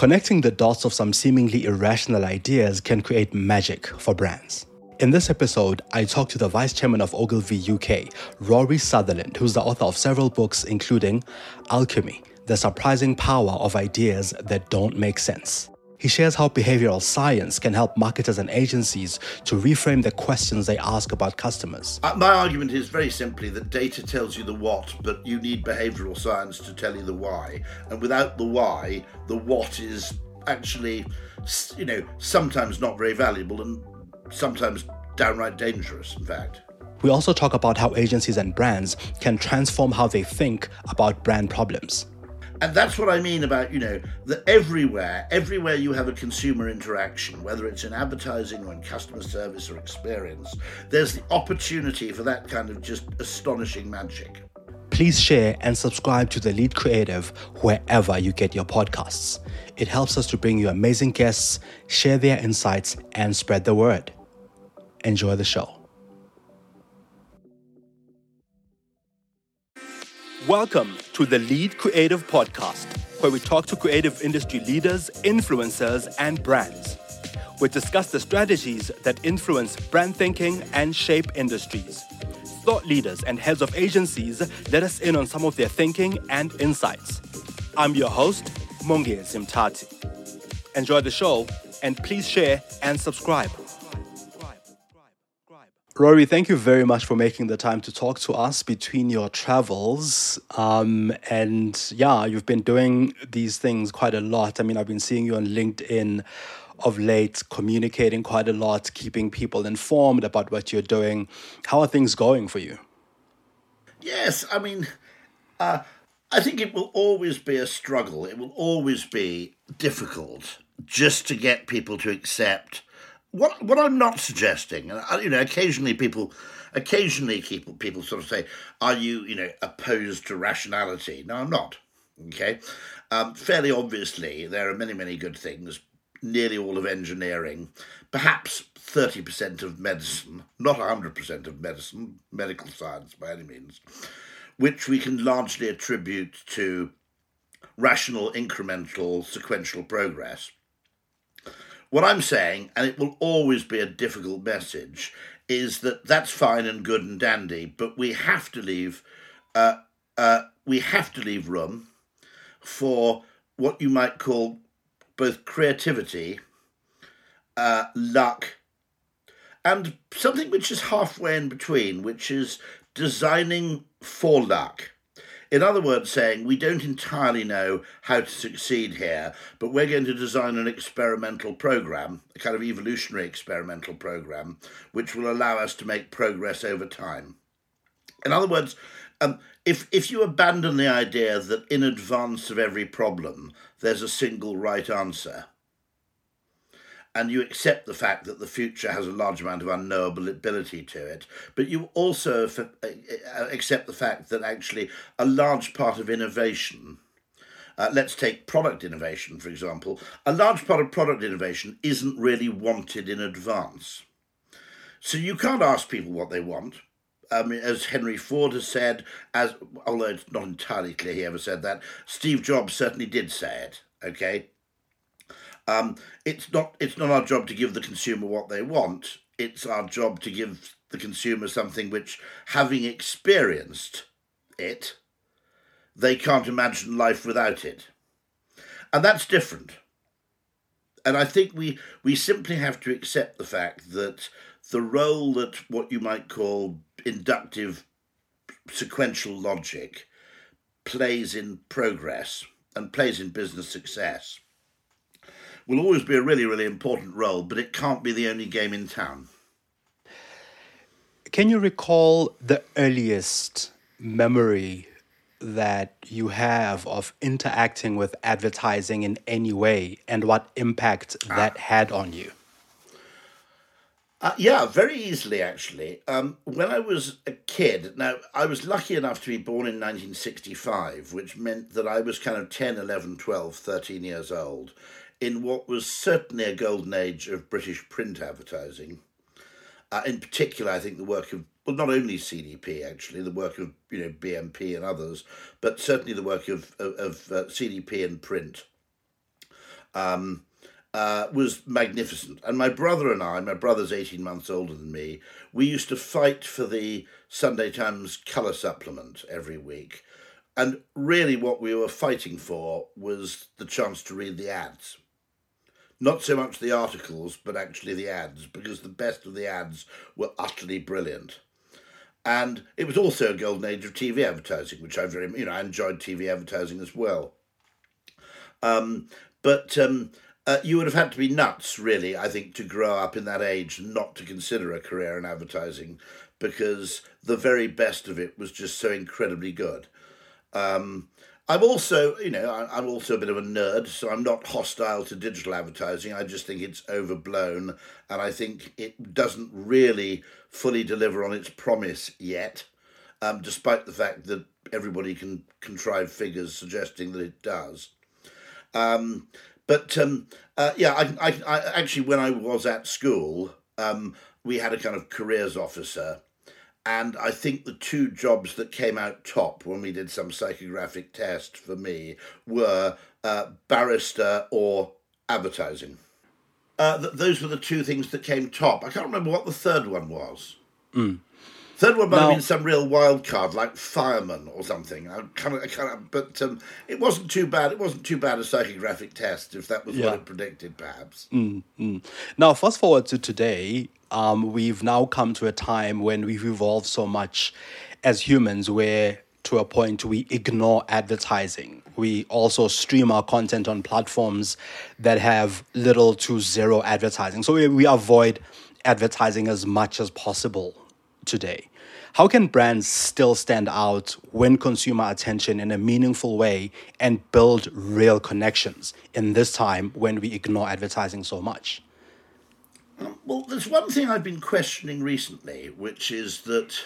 Connecting the dots of some seemingly irrational ideas can create magic for brands. In this episode, I talk to the Vice Chairman of Ogilvy UK, Rory Sutherland, who's the author of several books, including Alchemy The Surprising Power of Ideas That Don't Make Sense. He shares how behavioral science can help marketers and agencies to reframe the questions they ask about customers. Uh, my argument is very simply that data tells you the what, but you need behavioral science to tell you the why. And without the why, the what is actually, you know, sometimes not very valuable and sometimes downright dangerous, in fact. We also talk about how agencies and brands can transform how they think about brand problems. And that's what I mean about, you know, that everywhere, everywhere you have a consumer interaction, whether it's in advertising or in customer service or experience, there's the opportunity for that kind of just astonishing magic. Please share and subscribe to The Lead Creative wherever you get your podcasts. It helps us to bring you amazing guests, share their insights, and spread the word. Enjoy the show. Welcome to the Lead Creative Podcast, where we talk to creative industry leaders, influencers, and brands. We discuss the strategies that influence brand thinking and shape industries. Thought leaders and heads of agencies let us in on some of their thinking and insights. I'm your host, Mongezi Mtati. Enjoy the show, and please share and subscribe. Rory, thank you very much for making the time to talk to us between your travels. Um, and yeah, you've been doing these things quite a lot. I mean, I've been seeing you on LinkedIn of late, communicating quite a lot, keeping people informed about what you're doing. How are things going for you? Yes, I mean, uh, I think it will always be a struggle. It will always be difficult just to get people to accept what what I'm not suggesting, and you know, occasionally people, occasionally people people sort of say, "Are you you know opposed to rationality?" No, I'm not. Okay, um, fairly obviously there are many many good things. Nearly all of engineering, perhaps thirty percent of medicine, not hundred percent of medicine, medical science by any means, which we can largely attribute to rational, incremental, sequential progress what I'm saying, and it will always be a difficult message, is that that's fine and good and dandy, but we have to leave, uh, uh, we have to leave room for what you might call both creativity, uh, luck, and something which is halfway in between, which is designing for luck. In other words, saying we don't entirely know how to succeed here, but we're going to design an experimental program, a kind of evolutionary experimental program, which will allow us to make progress over time. In other words, um, if if you abandon the idea that in advance of every problem there's a single right answer, and you accept the fact that the future has a large amount of unknowability to it, but you also uh, uh, accept the fact that actually a large part of innovation. Uh, let's take product innovation, for example. A large part of product innovation isn't really wanted in advance. So you can't ask people what they want. Um, as Henry Ford has said, as although it's not entirely clear he ever said that, Steve Jobs certainly did say it. Okay, um, it's not it's not our job to give the consumer what they want. It's our job to give the consumer something which, having experienced it, they can't imagine life without it, and that's different. And I think we we simply have to accept the fact that the role that what you might call inductive sequential logic plays in progress and plays in business success will always be a really, really important role, but it can't be the only game in town. Can you recall the earliest memory that you have of interacting with advertising in any way and what impact ah. that had on you? Uh, yeah, very easily, actually. Um, when I was a kid, now I was lucky enough to be born in 1965, which meant that I was kind of 10, 11, 12, 13 years old in what was certainly a golden age of British print advertising. Uh, in particular, I think the work of well, not only CDP actually, the work of you know BMP and others, but certainly the work of of, of uh, CDP and print. um, uh, was magnificent. And my brother and I, my brother's 18 months older than me, we used to fight for the Sunday Times colour supplement every week. And really, what we were fighting for was the chance to read the ads. Not so much the articles, but actually the ads, because the best of the ads were utterly brilliant. And it was also a golden age of TV advertising, which I very, you know, I enjoyed TV advertising as well. Um, but um, uh, you would have had to be nuts, really, I think, to grow up in that age and not to consider a career in advertising because the very best of it was just so incredibly good. Um, I'm also, you know, I'm also a bit of a nerd, so I'm not hostile to digital advertising. I just think it's overblown, and I think it doesn't really fully deliver on its promise yet, um, despite the fact that everybody can contrive figures suggesting that it does. Um, but um, uh, yeah, I, I, I, actually, when I was at school, um, we had a kind of careers officer and I think the two jobs that came out top when we did some psychographic test for me were uh, barrister or advertising. Uh, th- those were the two things that came top. I can't remember what the third one was. Mm. Third one might now, have been some real wild card like fireman or something. I kind of, I kind of, but um, it wasn't too bad. It wasn't too bad a psychographic test if that was yeah. what it predicted, perhaps. Mm, mm. Now, fast forward to today um, we've now come to a time when we've evolved so much as humans where to a point we ignore advertising. We also stream our content on platforms that have little to zero advertising. So we, we avoid advertising as much as possible today. How can brands still stand out, win consumer attention in a meaningful way, and build real connections in this time when we ignore advertising so much? well, there's one thing I've been questioning recently, which is that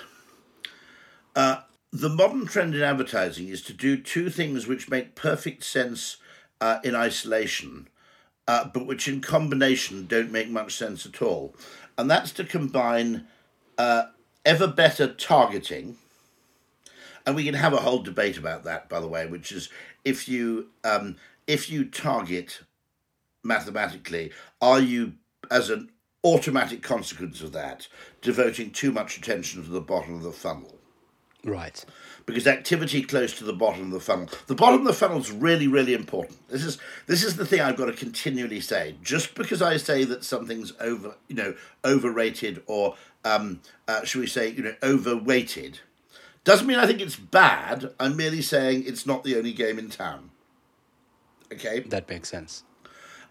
uh, the modern trend in advertising is to do two things which make perfect sense uh, in isolation, uh, but which in combination don't make much sense at all. And that's to combine uh, ever better targeting. And we can have a whole debate about that, by the way, which is if you um, if you target mathematically, are you as an automatic consequence of that, devoting too much attention to the bottom of the funnel. Right. Because activity close to the bottom of the funnel, the bottom of the funnel is really, really important. This is this is the thing I've got to continually say. Just because I say that something's over, you know, overrated or, um, uh, should we say, you know, overweighted, doesn't mean I think it's bad. I'm merely saying it's not the only game in town. Okay. That makes sense.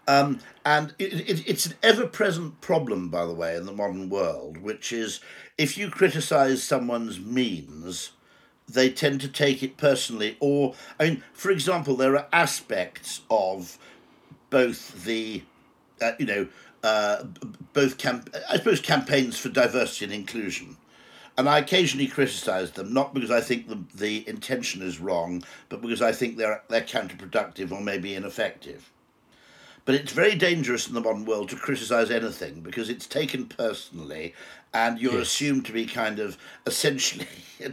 Um, and it, it, it's an ever present problem, by the way, in the modern world, which is if you criticize someone's means, they tend to take it personally. Or, I mean, for example, there are aspects of both the, uh, you know, uh, both camp- I suppose campaigns for diversity and inclusion. And I occasionally criticise them, not because I think the, the intention is wrong, but because I think they're, they're counterproductive or maybe ineffective. But it's very dangerous in the modern world to criticize anything because it's taken personally and you're yes. assumed to be kind of essentially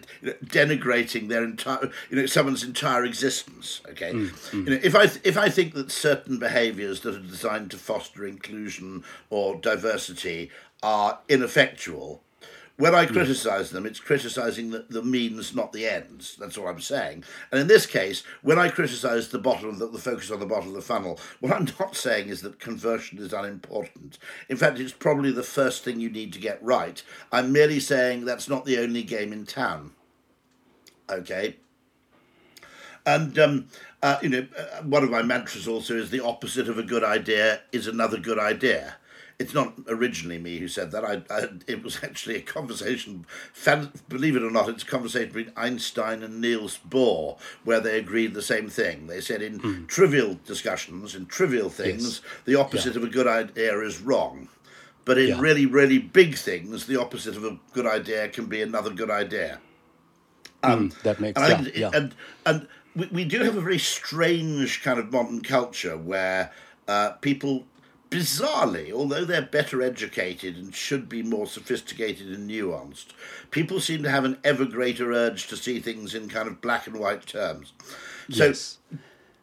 denigrating their entire you know someone's entire existence okay mm, mm. you know if i th- if i think that certain behaviors that are designed to foster inclusion or diversity are ineffectual when I criticise them, it's criticising the, the means, not the ends. That's all I'm saying. And in this case, when I criticise the bottom, the, the focus on the bottom of the funnel, what I'm not saying is that conversion is unimportant. In fact, it's probably the first thing you need to get right. I'm merely saying that's not the only game in town. Okay. And um, uh, you know, uh, one of my mantras also is the opposite of a good idea is another good idea it's not originally me who said that. I, I, it was actually a conversation. Fan, believe it or not, it's a conversation between Einstein and Niels Bohr, where they agreed the same thing. They said in mm. trivial discussions, in trivial things, yes. the opposite yeah. of a good idea is wrong. But in yeah. really, really big things, the opposite of a good idea can be another good idea. Um, mm, that makes and, yeah, yeah. and and we, we do have a very strange kind of modern culture where uh, people bizarrely, although they're better educated and should be more sophisticated and nuanced, people seem to have an ever greater urge to see things in kind of black and white terms. So, yes.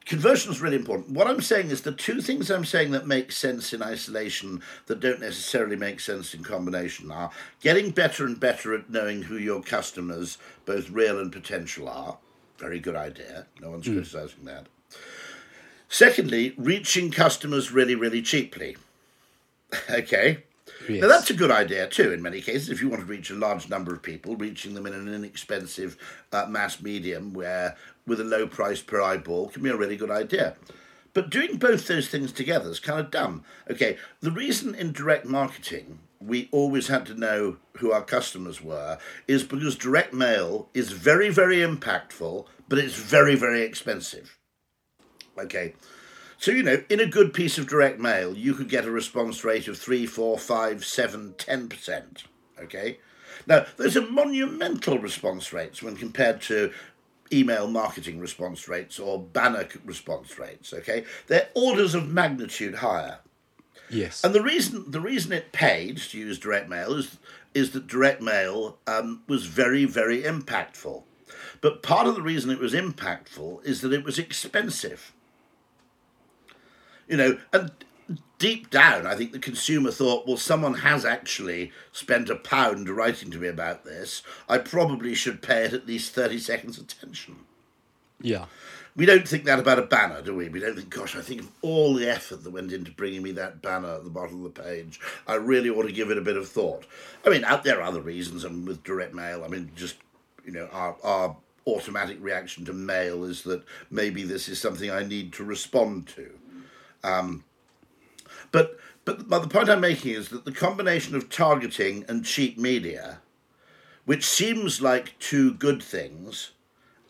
conversion is really important. What I'm saying is the two things I'm saying that make sense in isolation that don't necessarily make sense in combination are getting better and better at knowing who your customers, both real and potential, are. Very good idea. No one's mm. criticizing that. Secondly, reaching customers really, really cheaply. okay. Yes. Now, that's a good idea too, in many cases. If you want to reach a large number of people, reaching them in an inexpensive uh, mass medium where, with a low price per eyeball, can be a really good idea. But doing both those things together is kind of dumb. Okay, the reason in direct marketing we always had to know who our customers were is because direct mail is very, very impactful, but it's very, very expensive. Okay. So, you know, in a good piece of direct mail, you could get a response rate of 3, 4, 5, 7, 10%. Okay? Now, those are monumental response rates when compared to email marketing response rates or banner response rates. Okay? They're orders of magnitude higher. Yes. And the reason the reason it paid to use direct mail is is that direct mail um, was very, very impactful. But part of the reason it was impactful is that it was expensive. You know, and deep down, I think the consumer thought, well, someone has actually spent a pound writing to me about this. I probably should pay it at least 30 seconds attention. Yeah. We don't think that about a banner, do we? We don't think, gosh, I think of all the effort that went into bringing me that banner at the bottom of the page. I really ought to give it a bit of thought. I mean, there are other reasons. I mean, with direct mail, I mean, just, you know, our, our automatic reaction to mail is that maybe this is something I need to respond to. Um, but, but but the point I'm making is that the combination of targeting and cheap media, which seems like two good things,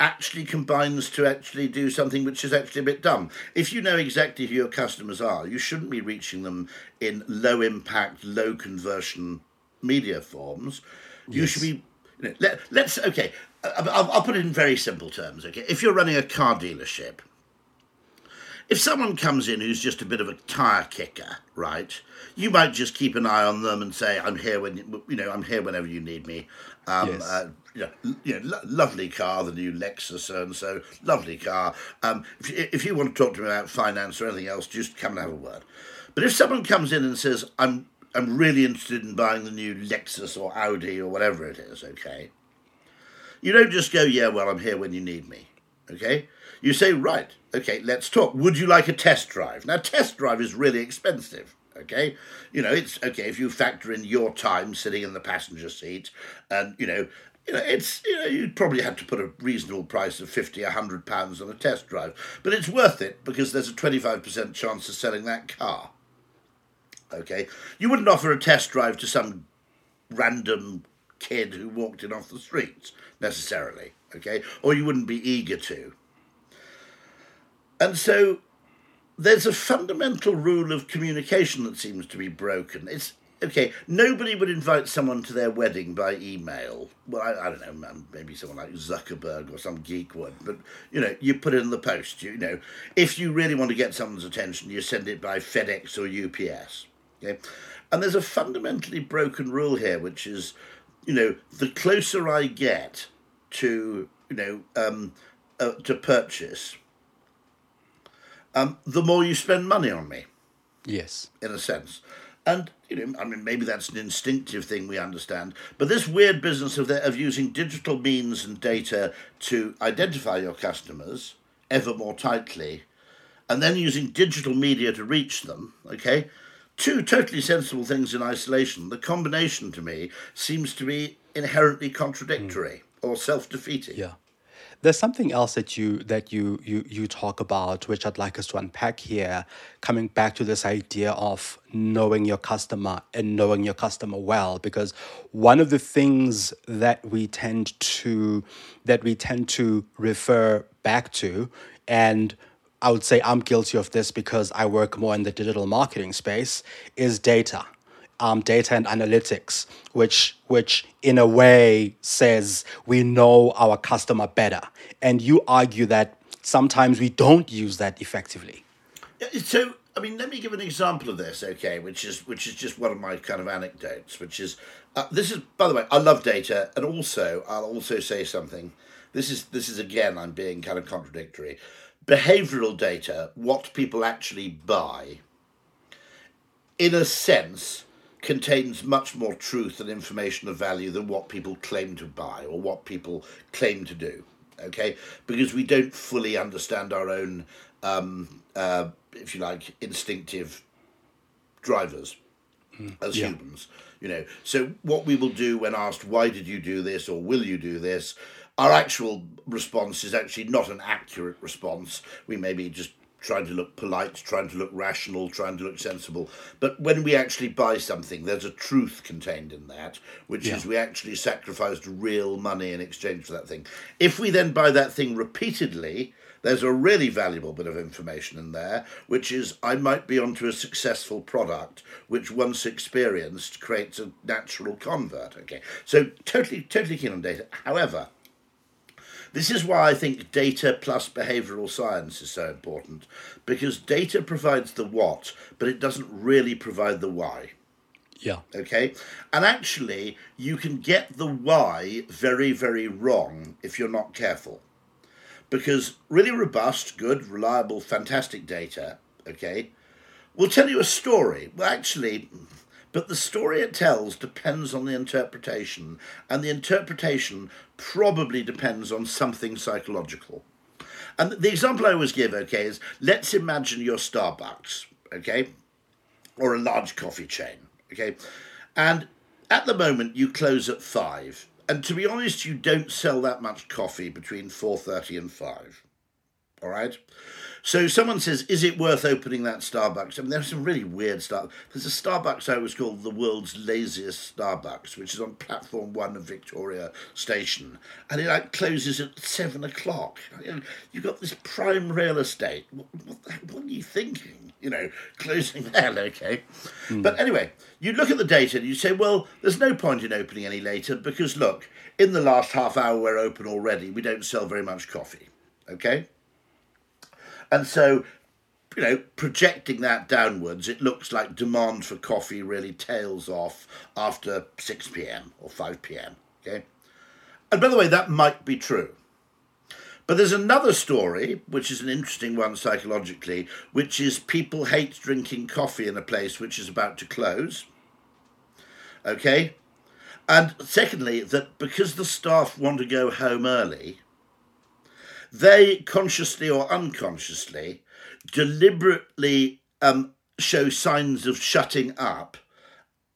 actually combines to actually do something which is actually a bit dumb. If you know exactly who your customers are, you shouldn't be reaching them in low impact, low conversion media forms. You yes. should be. You know, let, let's okay. I'll, I'll put it in very simple terms. Okay, if you're running a car dealership if someone comes in who's just a bit of a tire kicker, right? You might just keep an eye on them and say, "I'm here when you know I'm here whenever you need me." Um, yes. Uh, you know, you know, lo- lovely car, the new Lexus, so and so lovely car. Um, if, you, if you want to talk to me about finance or anything else, just come and have a word. But if someone comes in and says, "I'm I'm really interested in buying the new Lexus or Audi or whatever it is," okay, you don't just go, "Yeah, well, I'm here when you need me," okay you say, right, okay, let's talk. Would you like a test drive? Now, test drive is really expensive. Okay, you know it's okay if you factor in your time sitting in the passenger seat, and you know you know, it's you know, you'd probably have to put a reasonable price of fifty, a hundred pounds on a test drive, but it's worth it because there's a twenty-five percent chance of selling that car. Okay, you wouldn't offer a test drive to some random kid who walked in off the streets necessarily. Okay, or you wouldn't be eager to. And so there's a fundamental rule of communication that seems to be broken. It's okay. Nobody would invite someone to their wedding by email. Well, I, I, don't know, maybe someone like Zuckerberg or some geek would, but you know, you put it in the post. You, you know, if you really want to get someone's attention, you send it by FedEx or UPS. Okay, and there's a fundamentally broken rule here, which is, you know, the closer I get to, you know, um, uh, to purchase um, the more you spend money on me. Yes. In a sense. And, you know, I mean, maybe that's an instinctive thing we understand. But this weird business of, the, of using digital means and data to identify your customers ever more tightly, and then using digital media to reach them, okay? Two totally sensible things in isolation. The combination to me seems to be inherently contradictory mm. or self defeating. Yeah. There's something else that you that you you you talk about, which I'd like us to unpack here, coming back to this idea of knowing your customer and knowing your customer well, because one of the things that we tend to that we tend to refer back to, and I would say I'm guilty of this because I work more in the digital marketing space, is data um, data and analytics, which which in a way says we know our customer better. And you argue that sometimes we don't use that effectively. So I mean, let me give an example of this, okay? Which is which is just one of my kind of anecdotes. Which is uh, this is by the way, I love data, and also I'll also say something. This is this is again, I'm being kind of contradictory. behavioral data, what people actually buy, in a sense, contains much more truth and information of value than what people claim to buy or what people claim to do. Okay, because we don't fully understand our own, um, uh, if you like, instinctive drivers mm, as yeah. humans. You know, so what we will do when asked, "Why did you do this?" or "Will you do this?" Our actual response is actually not an accurate response. We may be just trying to look polite, trying to look rational, trying to look sensible. But when we actually buy something, there's a truth contained in that, which yeah. is we actually sacrificed real money in exchange for that thing. If we then buy that thing repeatedly, there's a really valuable bit of information in there, which is I might be onto a successful product, which once experienced creates a natural convert. Okay, so totally, totally keen on data. However, this is why I think data plus behavioral science is so important, because data provides the what, but it doesn't really provide the why. Yeah. Okay. And actually, you can get the why very, very wrong if you're not careful. Because really robust, good, reliable, fantastic data, okay, will tell you a story. Well, actually, but the story it tells depends on the interpretation, and the interpretation probably depends on something psychological. And the example I always give, okay, is let's imagine your Starbucks, okay, or a large coffee chain, okay, and at the moment you close at five, and to be honest, you don't sell that much coffee between four thirty and five. All right. So someone says, "Is it worth opening that Starbucks?" I mean, there's some really weird stuff. There's a Starbucks I was called the world's laziest Starbucks, which is on platform one of Victoria Station, and it like closes at seven o'clock. You've got this prime real estate. What, what, what are you thinking? You know, closing there, okay. Mm. But anyway, you look at the data and you say, well, there's no point in opening any later because look, in the last half hour we're open already. We don't sell very much coffee, okay. And so, you know, projecting that downwards, it looks like demand for coffee really tails off after 6 p.m. or 5 p.m. Okay? And by the way, that might be true. But there's another story, which is an interesting one psychologically, which is people hate drinking coffee in a place which is about to close. Okay? And secondly, that because the staff want to go home early, they consciously or unconsciously deliberately um, show signs of shutting up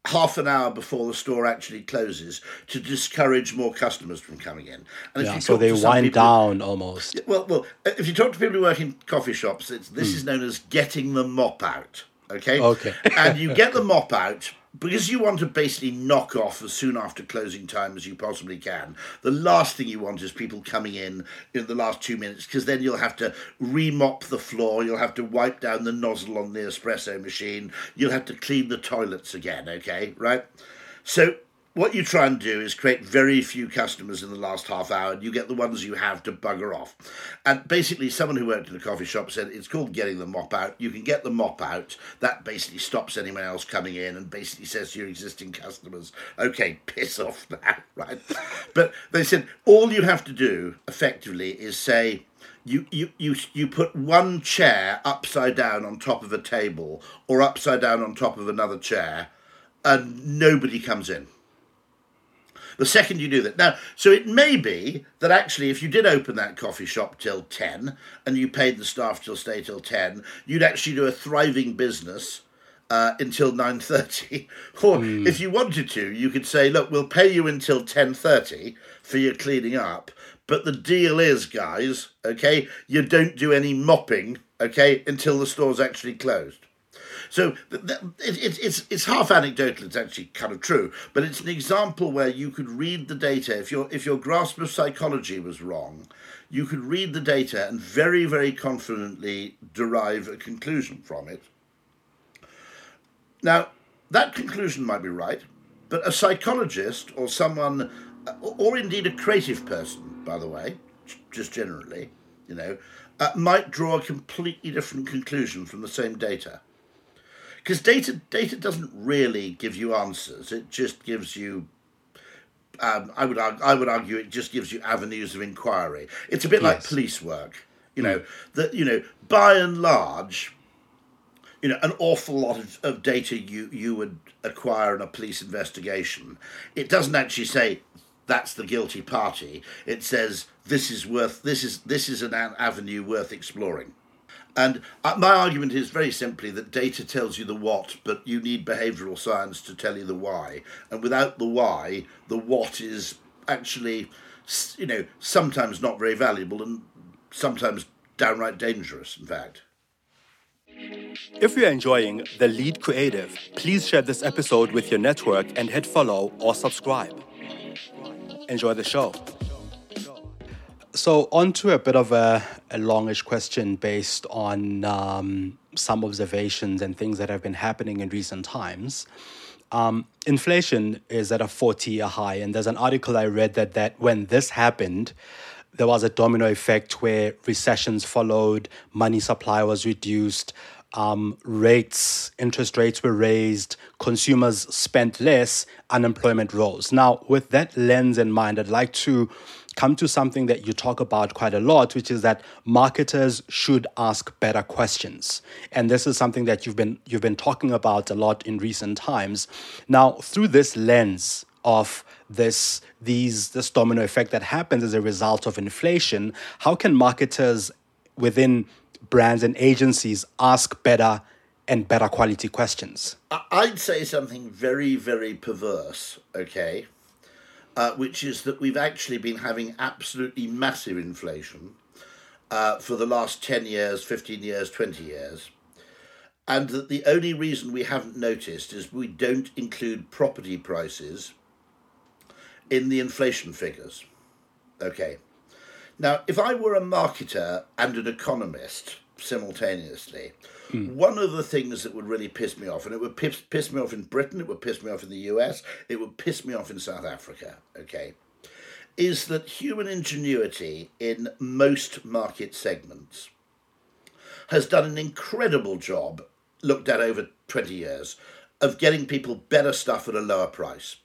half an hour before the store actually closes to discourage more customers from coming in. And yeah, so they wind people, down almost. Well, well, if you talk to people who work in coffee shops, this mm. is known as getting the mop out. Okay. Okay. and you get the mop out because you want to basically knock off as soon after closing time as you possibly can, the last thing you want is people coming in in the last two minutes because then you'll have to remop the floor, you'll have to wipe down the nozzle on the espresso machine, you'll have to clean the toilets again, okay, right? So what you try and do is create very few customers in the last half hour and you get the ones you have to bugger off. And basically, someone who worked in a coffee shop said it's called getting the mop out. You can get the mop out, that basically stops anyone else coming in and basically says to your existing customers, okay, piss off now, right? but they said all you have to do effectively is say, you, you, you, you put one chair upside down on top of a table or upside down on top of another chair, and nobody comes in the second you do that. Now, so it may be that actually, if you did open that coffee shop till 10 and you paid the staff to stay till 10, you'd actually do a thriving business. Uh, until 9.30 or mm. if you wanted to you could say look we'll pay you until 10.30 for your cleaning up but the deal is guys okay you don't do any mopping okay until the store's actually closed so it's, it's, it's half anecdotal, it's actually kind of true, but it's an example where you could read the data. If, your if your grasp of psychology was wrong, you could read the data and very, very confidently derive a conclusion from it. Now, that conclusion might be right, but a psychologist or someone, or indeed a creative person, by the way, just generally, you know, uh, might draw a completely different conclusion from the same data because data data doesn't really give you answers. It just gives you. Um, I would I would argue it just gives you avenues of inquiry. It's a bit yes. like police work. You know that you know by and large, you know an awful lot of, of data you you would acquire in a police investigation. It doesn't actually say that's the guilty party. It says this is worth this is this is an avenue worth exploring. And uh, my argument is very simply that data tells you the what, but you need behavioural science to tell you the why. And without the why, the what is actually, you know, sometimes not very valuable and sometimes downright dangerous, in fact. If you're enjoying The Lead Creative, please share this episode with your network and hit follow or subscribe. Enjoy the show. So, on to a bit of a, a longish question based on um, some observations and things that have been happening in recent times. Um, inflation is at a 40 year high, and there's an article I read that, that when this happened, there was a domino effect where recessions followed, money supply was reduced, um, rates, interest rates were raised, consumers spent less, unemployment rose. Now, with that lens in mind, I'd like to come to something that you talk about quite a lot, which is that marketers should ask better questions. And this is something that you've been you've been talking about a lot in recent times. Now, through this lens of this these this domino effect that happens as a result of inflation, how can marketers within brands and agencies ask better and better quality questions? I'd say something very, very perverse, okay? Uh, which is that we've actually been having absolutely massive inflation uh, for the last 10 years, 15 years, 20 years. And that the only reason we haven't noticed is we don't include property prices in the inflation figures. Okay. Now, if I were a marketer and an economist simultaneously, mm. one of the things that would really piss me off, and it would piss, piss me off in Britain, it would piss me off in the US, it would piss me off in South Africa, okay, is that human ingenuity in most market segments has done an incredible job, looked at over 20 years, of getting people better stuff at a lower price.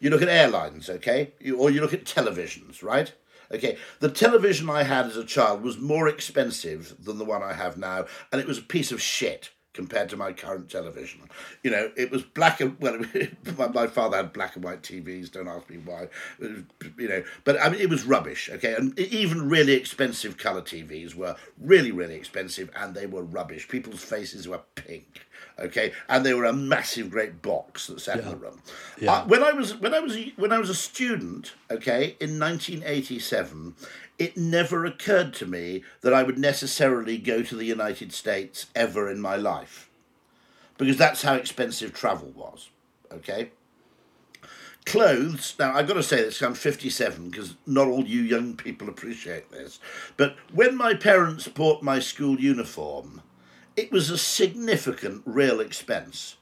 You look at airlines, okay, you, or you look at televisions, right? Okay, the television I had as a child was more expensive than the one I have now, and it was a piece of shit compared to my current television. You know, it was black and well. my father had black and white TVs. Don't ask me why. Was, you know, but I mean, it was rubbish. Okay, and even really expensive color TVs were really, really expensive, and they were rubbish. People's faces were pink okay, and they were a massive, great box that sat yeah. in the room. Yeah. Uh, when I was when I was when I was a student, okay, in 1987, it never occurred to me that I would necessarily go to the United States ever in my life, because that's how expensive travel was, okay. Clothes. Now I've got to say this. I'm 57 because not all you young people appreciate this. But when my parents bought my school uniform, it was a significant real expense.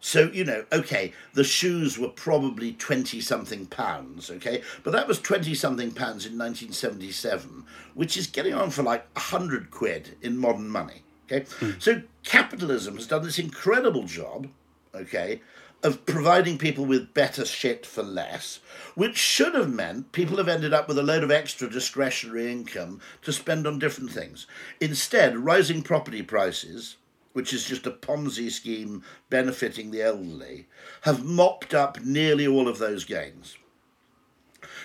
So, you know, okay, the shoes were probably 20 something pounds, okay, but that was 20 something pounds in 1977, which is getting on for like 100 quid in modern money, okay? Mm. So, capitalism has done this incredible job, okay, of providing people with better shit for less, which should have meant people have ended up with a load of extra discretionary income to spend on different things. Instead, rising property prices, which is just a Ponzi scheme benefiting the elderly, have mopped up nearly all of those gains.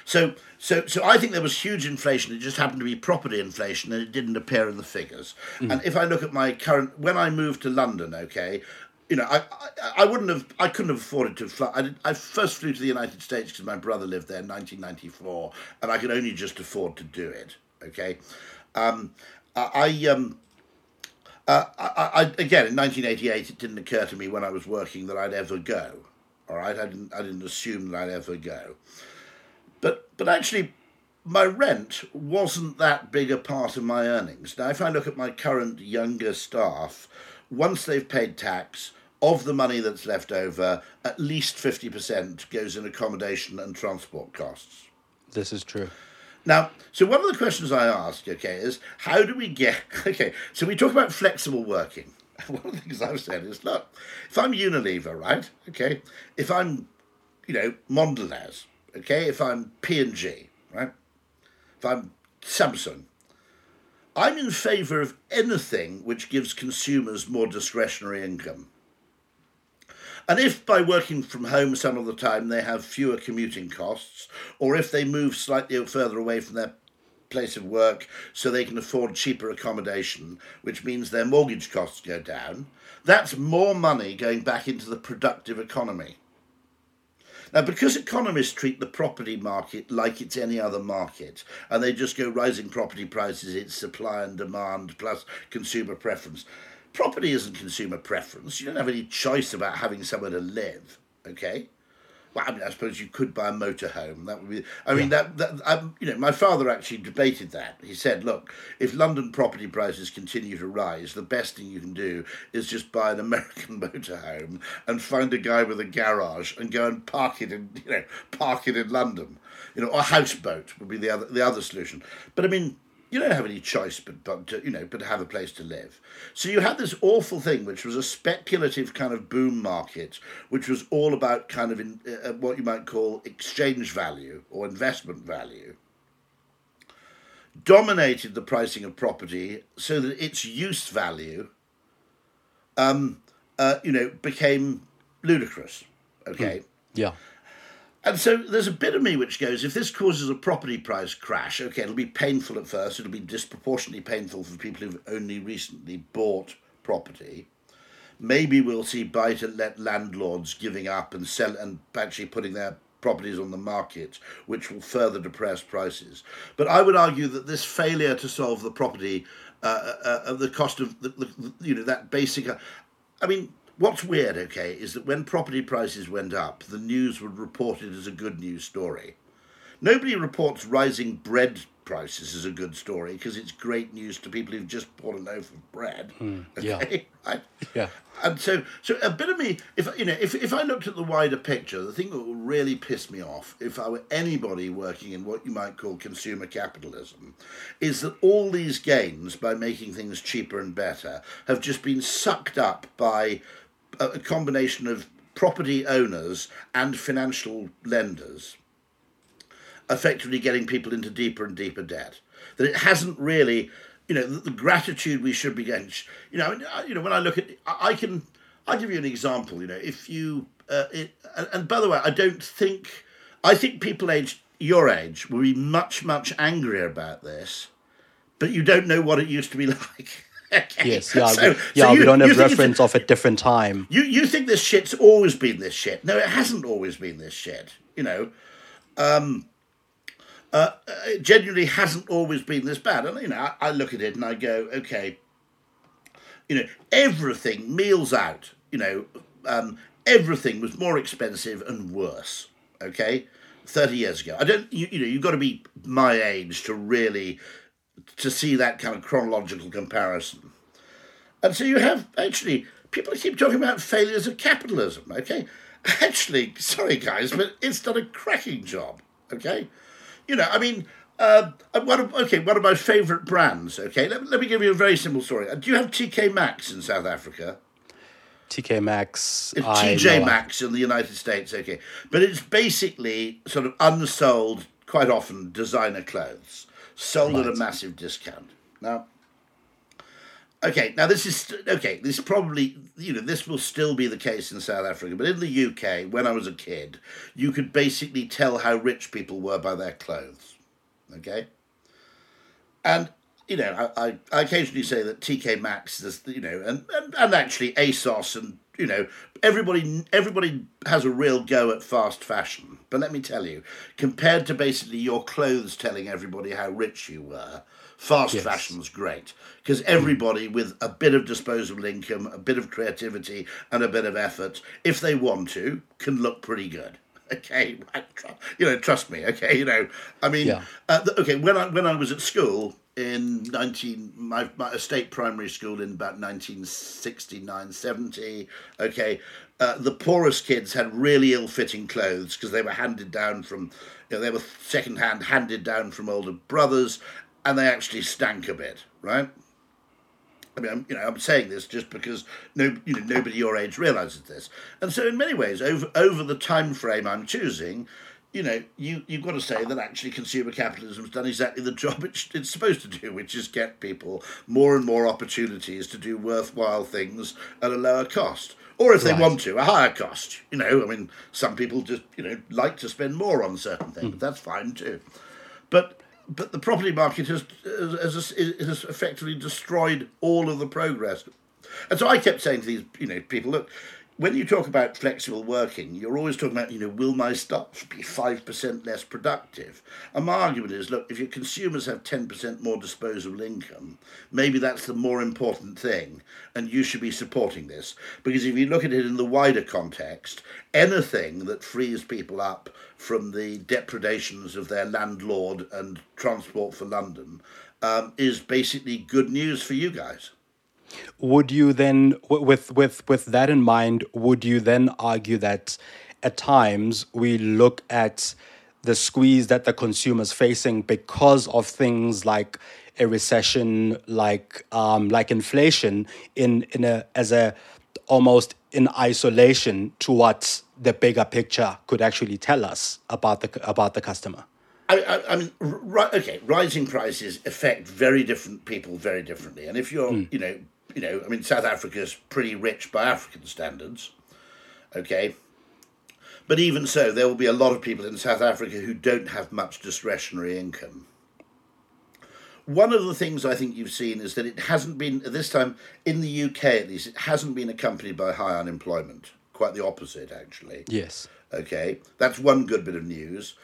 So, so, so I think there was huge inflation. It just happened to be property inflation, and it didn't appear in the figures. Mm. And if I look at my current, when I moved to London, okay, you know, I, I, I wouldn't have, I couldn't have afforded to fly. I, did, I first flew to the United States because my brother lived there in 1994, and I could only just afford to do it. Okay, um, I, um, uh, I, I, again in 1988, it didn't occur to me when I was working that I'd ever go. All right, I didn't, I didn't assume that I'd ever go. But, but actually, my rent wasn't that big a part of my earnings. Now, if I look at my current younger staff, once they've paid tax, of the money that's left over, at least 50% goes in accommodation and transport costs. This is true. Now, so one of the questions I ask, okay, is how do we get, okay, so we talk about flexible working. One of the things I've said is, look, if I'm Unilever, right, okay, if I'm, you know, Mondelez, okay, if I'm P&G, right, if I'm Samsung, I'm in favour of anything which gives consumers more discretionary income. And if by working from home some of the time they have fewer commuting costs, or if they move slightly further away from their place of work so they can afford cheaper accommodation, which means their mortgage costs go down, that's more money going back into the productive economy. Now, because economists treat the property market like it's any other market, and they just go rising property prices, it's supply and demand plus consumer preference, property isn't consumer preference. You don't have any choice about having somewhere to live. Okay. Well, I mean, I suppose you could buy a motorhome. That would be. I mean, yeah. that, that um, you know, my father actually debated that. He said, "Look, if London property prices continue to rise, the best thing you can do is just buy an American motorhome and find a guy with a garage and go and park it in, you know, park it in London. You know, or a houseboat would be the other the other solution. But I mean, you don't have any choice but, but to, you know but have a place to live. So you had this awful thing which was a speculative kind of boom market which was all about kind of in, uh, what you might call exchange value or investment value dominated the pricing of property so that its use value um, uh, you know became ludicrous. Okay? Mm. yeah and so there's a bit of me which goes, if this causes a property price crash, okay, it'll be painful at first, it'll be disproportionately painful for people who've only recently bought property. Maybe we'll see buy to let landlords giving up and sell and actually putting their properties on the market, which will further depress prices. But I would argue that this failure to solve the property, uh, uh, uh the cost of the, the, you know that basic, I mean, What's weird, okay, is that when property prices went up, the news would report it as a good news story. Nobody reports rising bread prices as a good story because it's great news to people who've just bought a loaf of bread. Mm, okay? Yeah. yeah. And so, so a bit of me, if you know, if if I looked at the wider picture, the thing that would really piss me off, if I were anybody working in what you might call consumer capitalism, is that all these gains by making things cheaper and better have just been sucked up by a combination of property owners and financial lenders effectively getting people into deeper and deeper debt. That it hasn't really, you know, the, the gratitude we should be getting. You know, you know, when I look at, I, can, I'll give you an example. You know, if you, uh, it, and, and by the way, I don't think, I think people aged your age will be much much angrier about this, but you don't know what it used to be like. Okay. Yes, yeah, so, we, yeah. So you, we don't have reference of a different time. You you think this shit's always been this shit? No, it hasn't always been this shit. You know, um, uh, it genuinely hasn't always been this bad. And you know, I, I look at it and I go, okay, you know, everything meals out. You know, um, everything was more expensive and worse. Okay. 30 years ago. I don't, you, you know, you've got to be my age to really to see that kind of chronological comparison. And so you have actually people keep talking about failures of capitalism. Okay, actually, sorry guys, but it's done a cracking job. Okay, you know, I mean. Uh, one of, okay, one of my favourite brands. Okay, let, let me give you a very simple story. Uh, do you have TK Maxx in South Africa? TK Maxx. It's TJ Maxx in the United States. Okay, but it's basically sort of unsold, quite often designer clothes sold right. at a massive discount. Now, okay, now this is okay. This probably you know this will still be the case in South Africa, but in the UK, when I was a kid, you could basically tell how rich people were by their clothes. Okay, and you know, I, I, I occasionally say that TK Maxx, this, you know, and, and, and actually ASOS and you know, everybody everybody has a real go at fast fashion. But let me tell you, compared to basically your clothes telling everybody how rich you were, fast yes. fashion's great because everybody with a bit of disposable income, a bit of creativity, and a bit of effort, if they want to, can look pretty good. Okay, you know, trust me. Okay, you know, I mean, yeah. uh, okay. When I when I was at school, in 19 my, my state primary school in about 1969 70 okay uh, the poorest kids had really ill-fitting clothes because they were handed down from you know, they were second-hand handed down from older brothers and they actually stank a bit right? I mean, I'm, you know, I'm saying this just because no, you know, nobody your age realizes this, and so in many ways, over over the time frame I'm choosing, you know, you, you've got to say that actually consumer capitalism has done exactly the job it, it's supposed to do, which is get people more and more opportunities to do worthwhile things at a lower cost. Or if they right. want to, a higher cost. You know, I mean, some people just, you know, like to spend more on certain things. Mm. That's fine too. But but the property market has, has, has effectively destroyed all of the progress. And so I kept saying to these, you know, people, look, when you talk about flexible working, you're always talking about, you know, will my staff be 5% less productive? And my argument is, look, if your consumers have 10% more disposable income, maybe that's the more important thing, and you should be supporting this. Because if you look at it in the wider context, anything that frees people up from the depredations of their landlord and Transport for London um, is basically good news for you guys would you then with with with that in mind would you then argue that at times we look at the squeeze that the consumer's facing because of things like a recession like um, like inflation in in a as a almost in isolation to what the bigger picture could actually tell us about the about the customer I, I, I mean, right, okay, rising prices affect very different people very differently, and if you're, mm. you know, you know, I mean, South Africa's pretty rich by African standards, okay? But even so, there will be a lot of people in South Africa who don't have much discretionary income. One of the things I think you've seen is that it hasn't been, this time in the UK at least, it hasn't been accompanied by high unemployment. Quite the opposite, actually. Yes. Okay, that's one good bit of news.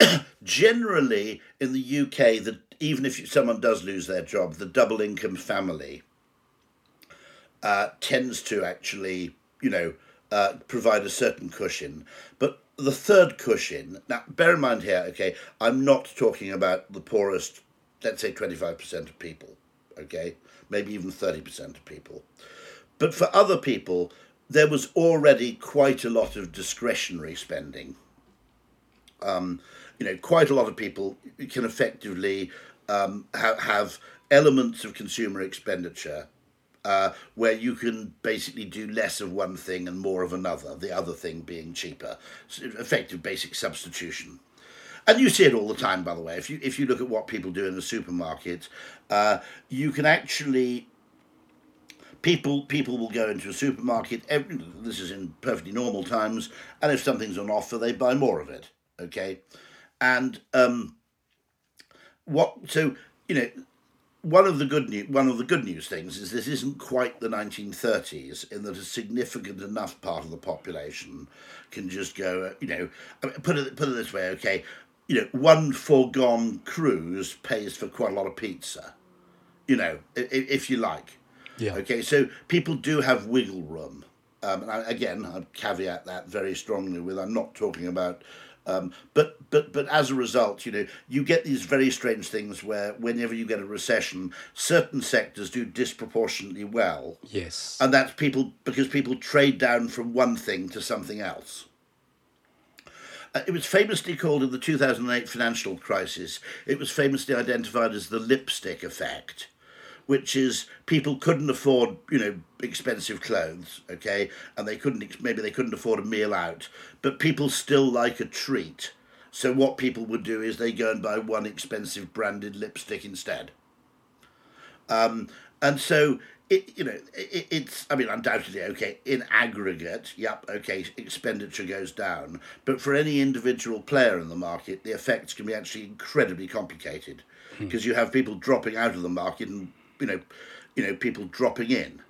Generally, in the UK, that even if someone does lose their job, the double income family uh, tends to actually, you know, uh, provide a certain cushion. But the third cushion, now bear in mind here, okay, I'm not talking about the poorest, let's say 25% of people, okay, maybe even 30% of people. But for other people, there was already quite a lot of discretionary spending. Um, you know, quite a lot of people can effectively um, ha- have elements of consumer expenditure uh, where you can basically do less of one thing and more of another, the other thing being cheaper. So effective basic substitution. And you see it all the time, by the way. If you if you look at what people do in the supermarket, uh, you can actually people people will go into a supermarket. Every, this is in perfectly normal times, and if something's on offer, they buy more of it. Okay, and um, what so you know one of the good news, one of the good news things is this isn't quite the 1930s in that a significant enough part of the population can just go, you know, put it put it this way, okay, you know, one foregone cruise pays for quite a lot of pizza, you know, if you like. Yeah. Okay, so people do have wiggle room. Um, and I, again, I caveat that very strongly with I'm not talking about um, but but but as a result, you know, you get these very strange things where whenever you get a recession, certain sectors do disproportionately well. Yes, and that's people because people trade down from one thing to something else. Uh, it was famously called in the 2008 financial crisis. It was famously identified as the lipstick effect which is people couldn't afford, you know, expensive clothes, okay, and they couldn't maybe they couldn't afford a meal out, but people still like a treat. So what people would do is they go and buy one expensive branded lipstick instead. Um, and so it, you know, it, it's, I mean, undoubtedly, okay, in aggregate, yep, okay, expenditure goes down. But for any individual player in the market, the effects can be actually incredibly complicated because hmm. you have people dropping out of the market and you know, you know, people dropping in.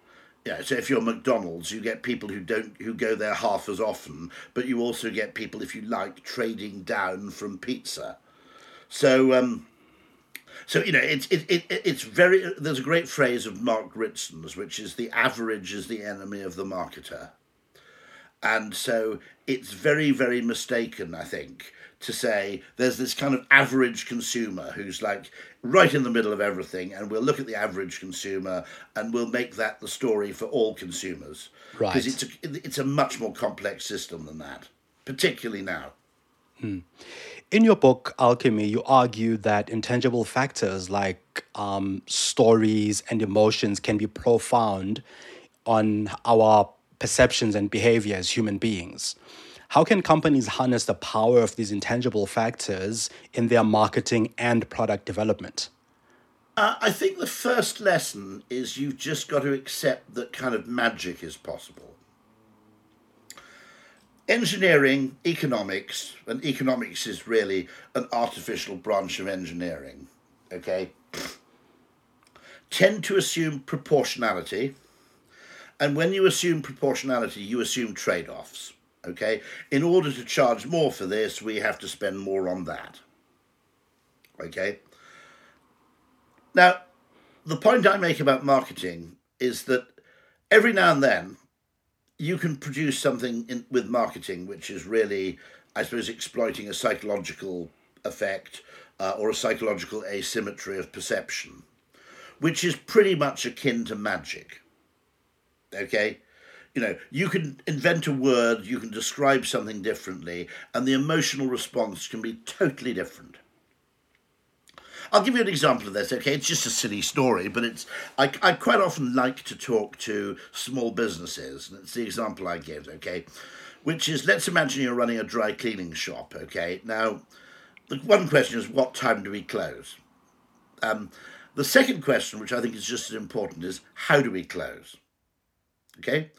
Yeah, so if you're McDonald's, you get people who don't who go there half as often, but you also get people, if you like, trading down from pizza. So, um, so you know, it's it, it it's very. There's a great phrase of Mark Ritson's, which is the average is the enemy of the marketer, and so it's very very mistaken, I think, to say there's this kind of average consumer who's like right in the middle of everything, and we'll look at the average consumer and we'll make that the story for all consumers. Right. Because it's a, it's a much more complex system than that, particularly now. Hmm. In your book, Alchemy, you argue that intangible factors like um, stories and emotions can be profound on our perceptions and behavior as human beings. How can companies harness the power of these intangible factors in their marketing and product development? Uh, I think the first lesson is you've just got to accept that kind of magic is possible. Engineering, economics, and economics is really an artificial branch of engineering, okay, tend to assume proportionality. And when you assume proportionality, you assume trade offs, okay? In order to charge more for this, we have to spend more on that, okay? Now, the point I make about marketing is that every now and then you can produce something in, with marketing which is really, I suppose, exploiting a psychological effect uh, or a psychological asymmetry of perception, which is pretty much akin to magic. Okay? You know, you can invent a word, you can describe something differently, and the emotional response can be totally different. I'll give you an example of this. Okay, it's just a silly story, but it's I, I quite often like to talk to small businesses, and it's the example I give. Okay, which is let's imagine you're running a dry cleaning shop. Okay, now the one question is what time do we close? Um, the second question, which I think is just as important, is how do we close? Okay,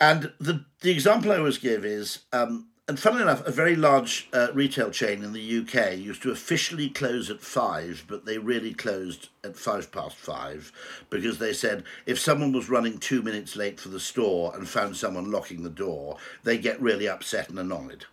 and the the example I always give is um, and funnily enough, a very large uh, retail chain in the UK used to officially close at five, but they really closed at five past five because they said if someone was running two minutes late for the store and found someone locking the door, they get really upset and annoyed.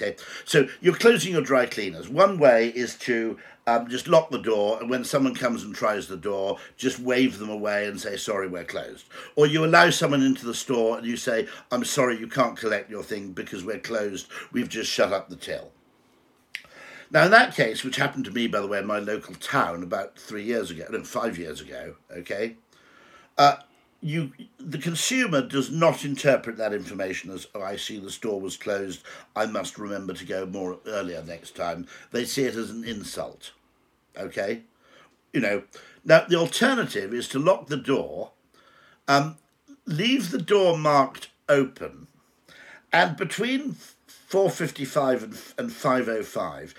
Okay, so you're closing your dry cleaners. One way is to um, just lock the door, and when someone comes and tries the door, just wave them away and say, Sorry, we're closed. Or you allow someone into the store and you say, I'm sorry, you can't collect your thing because we're closed, we've just shut up the till. Now, in that case, which happened to me, by the way, in my local town about three years ago, no, five years ago, okay, uh, you the consumer does not interpret that information as oh I see the store was closed. I must remember to go more earlier next time. They see it as an insult okay? You know now the alternative is to lock the door um, leave the door marked open and between 455 and, and 505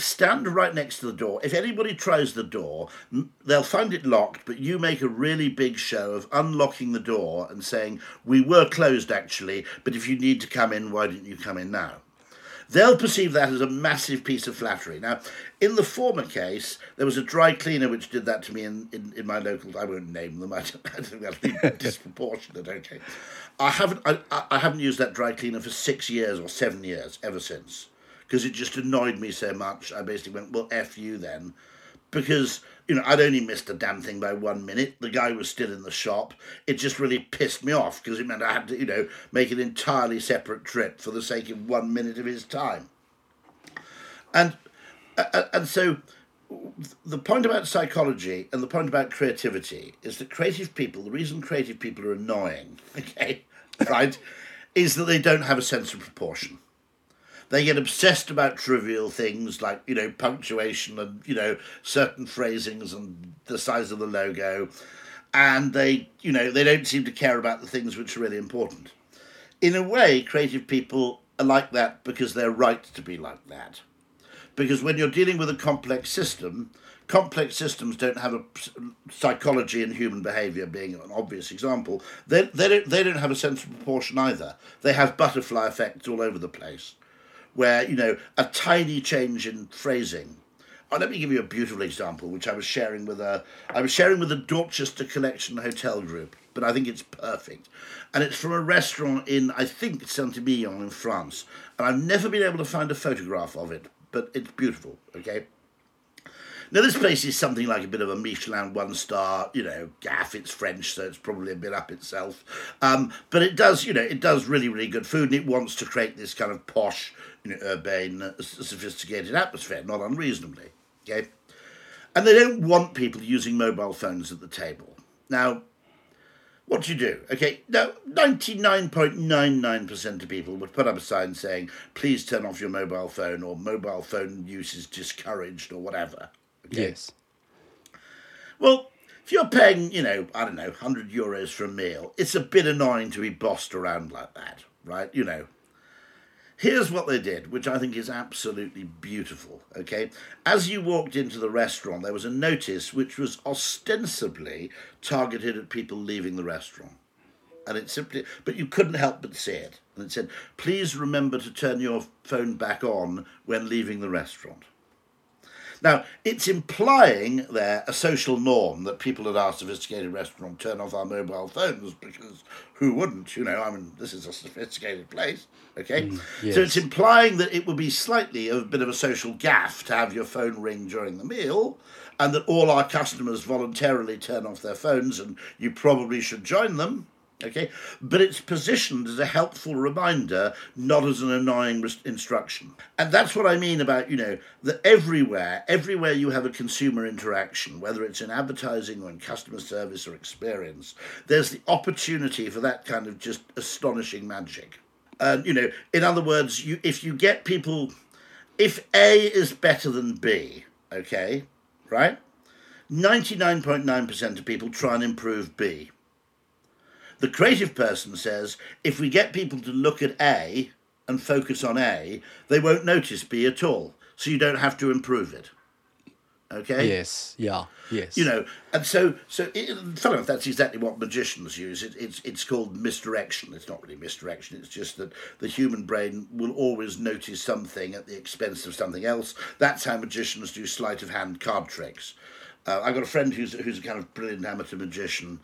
stand right next to the door. If anybody tries the door, they'll find it locked, but you make a really big show of unlocking the door and saying, We were closed actually, but if you need to come in, why didn't you come in now? They'll perceive that as a massive piece of flattery. Now, in the former case, there was a dry cleaner which did that to me in, in, in my local. I won't name them. I, I think that'd be disproportionate. Okay, I haven't I, I haven't used that dry cleaner for six years or seven years ever since because it just annoyed me so much. I basically went, well, F you then. Because, you know, I'd only missed the damn thing by one minute. The guy was still in the shop. It just really pissed me off because it meant I had to, you know, make an entirely separate trip for the sake of one minute of his time. And, and so the point about psychology and the point about creativity is that creative people, the reason creative people are annoying, okay, right, is that they don't have a sense of proportion. They get obsessed about trivial things like, you know, punctuation and, you know, certain phrasings and the size of the logo. And they, you know, they don't seem to care about the things which are really important. In a way, creative people are like that because they're right to be like that. Because when you're dealing with a complex system, complex systems don't have a psychology and human behavior being an obvious example they, they don't they don't have a sense of proportion either they have butterfly effects all over the place where you know a tiny change in phrasing. Oh, let me give you a beautiful example, which I was sharing with a I was sharing with a Dorchester Collection hotel group, but I think it's perfect, and it's from a restaurant in I think Saint-Emilion in France, and I've never been able to find a photograph of it, but it's beautiful. Okay. Now, this place is something like a bit of a Michelin one star, you know, gaff. It's French, so it's probably a bit up itself. Um, but it does, you know, it does really, really good food, and it wants to create this kind of posh, you know, urbane, uh, sophisticated atmosphere, not unreasonably. Okay? And they don't want people using mobile phones at the table. Now, what do you do? Okay, now 99.99% of people would put up a sign saying, please turn off your mobile phone or mobile phone use is discouraged or whatever. Okay? Yes. Well, if you're paying, you know, I don't know, 100 euros for a meal, it's a bit annoying to be bossed around like that, right? You know, Here's what they did, which I think is absolutely beautiful. Okay, as you walked into the restaurant, there was a notice which was ostensibly targeted at people leaving the restaurant, and it simply, but you couldn't help but see it, and it said, "Please remember to turn your phone back on when leaving the restaurant." Now, it's implying there a social norm that people at our sophisticated restaurant turn off our mobile phones because who wouldn't? You know, I mean, this is a sophisticated place, okay? Mm, yes. So it's implying that it would be slightly a bit of a social gaffe to have your phone ring during the meal and that all our customers voluntarily turn off their phones and you probably should join them okay? But it's positioned as a helpful reminder not as an annoying instruction. And that's what i mean about you know that everywhere everywhere you have a consumer interaction whether it's in advertising or in customer service or experience there's the opportunity for that kind of just astonishing magic. And you know in other words you if you get people if a is better than b okay right? 99.9% of people try and improve b the creative person says if we get people to look at A and focus on A, they won't notice B at all. So you don't have to improve it. Okay. Yes. Yeah. Yes. You know, and so so it, funny enough, that's exactly what magicians use. It, it's it's called misdirection. It's not really misdirection. It's just that the human brain will always notice something at the expense of something else. That's how magicians do sleight of hand card tricks. Uh, I've got a friend who's who's a kind of brilliant amateur magician,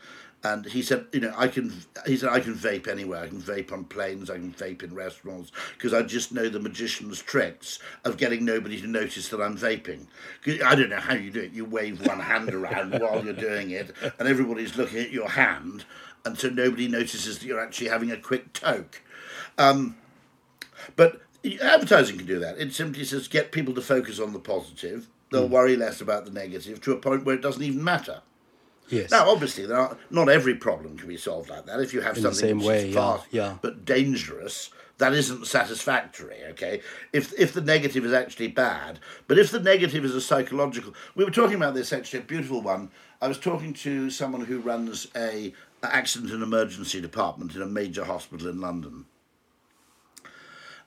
and he said, you know, I can. He said I can vape anywhere. I can vape on planes. I can vape in restaurants because I just know the magician's tricks of getting nobody to notice that I'm vaping. I don't know how you do it. You wave one hand around while you're doing it, and everybody's looking at your hand, and so nobody notices that you're actually having a quick toke. Um, but advertising can do that. It simply says get people to focus on the positive. They'll mm. worry less about the negative to a point where it doesn't even matter. Yes. Now, obviously, there are, not every problem can be solved like that. If you have In something which way, is fast yeah, yeah. but dangerous, that isn't satisfactory. Okay, if if the negative is actually bad, but if the negative is a psychological, we were talking about this actually a beautiful one. I was talking to someone who runs a accident and emergency department in a major hospital in London.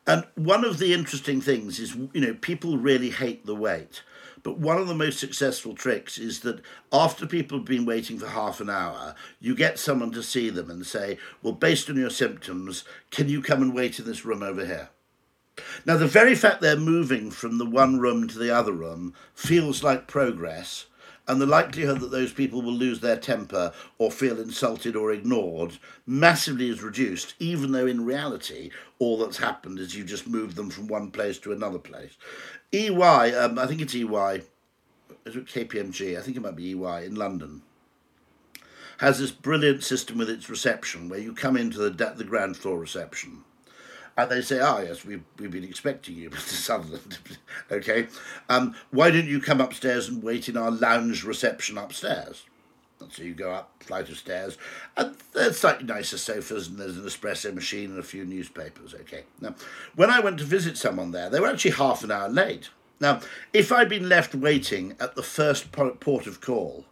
And one of the interesting things is, you know, people really hate the wait. But one of the most successful tricks is that after people have been waiting for half an hour, you get someone to see them and say, Well, based on your symptoms, can you come and wait in this room over here? Now, the very fact they're moving from the one room to the other room feels like progress, and the likelihood that those people will lose their temper or feel insulted or ignored massively is reduced, even though in reality all that's happened is you just moved them from one place to another place. EY, um, I think it's EY, is it KPMG? I think it might be EY in London. Has this brilliant system with its reception where you come into the the ground floor reception, and they say, "Ah, oh, yes, we've we've been expecting you, Mr. Sutherland. okay, um, why don't you come upstairs and wait in our lounge reception upstairs?" And so you go up flight of stairs, and there's slightly nicer sofas, and there's an espresso machine and a few newspapers. Okay. Now, when I went to visit someone there, they were actually half an hour late. Now, if I'd been left waiting at the first port of call,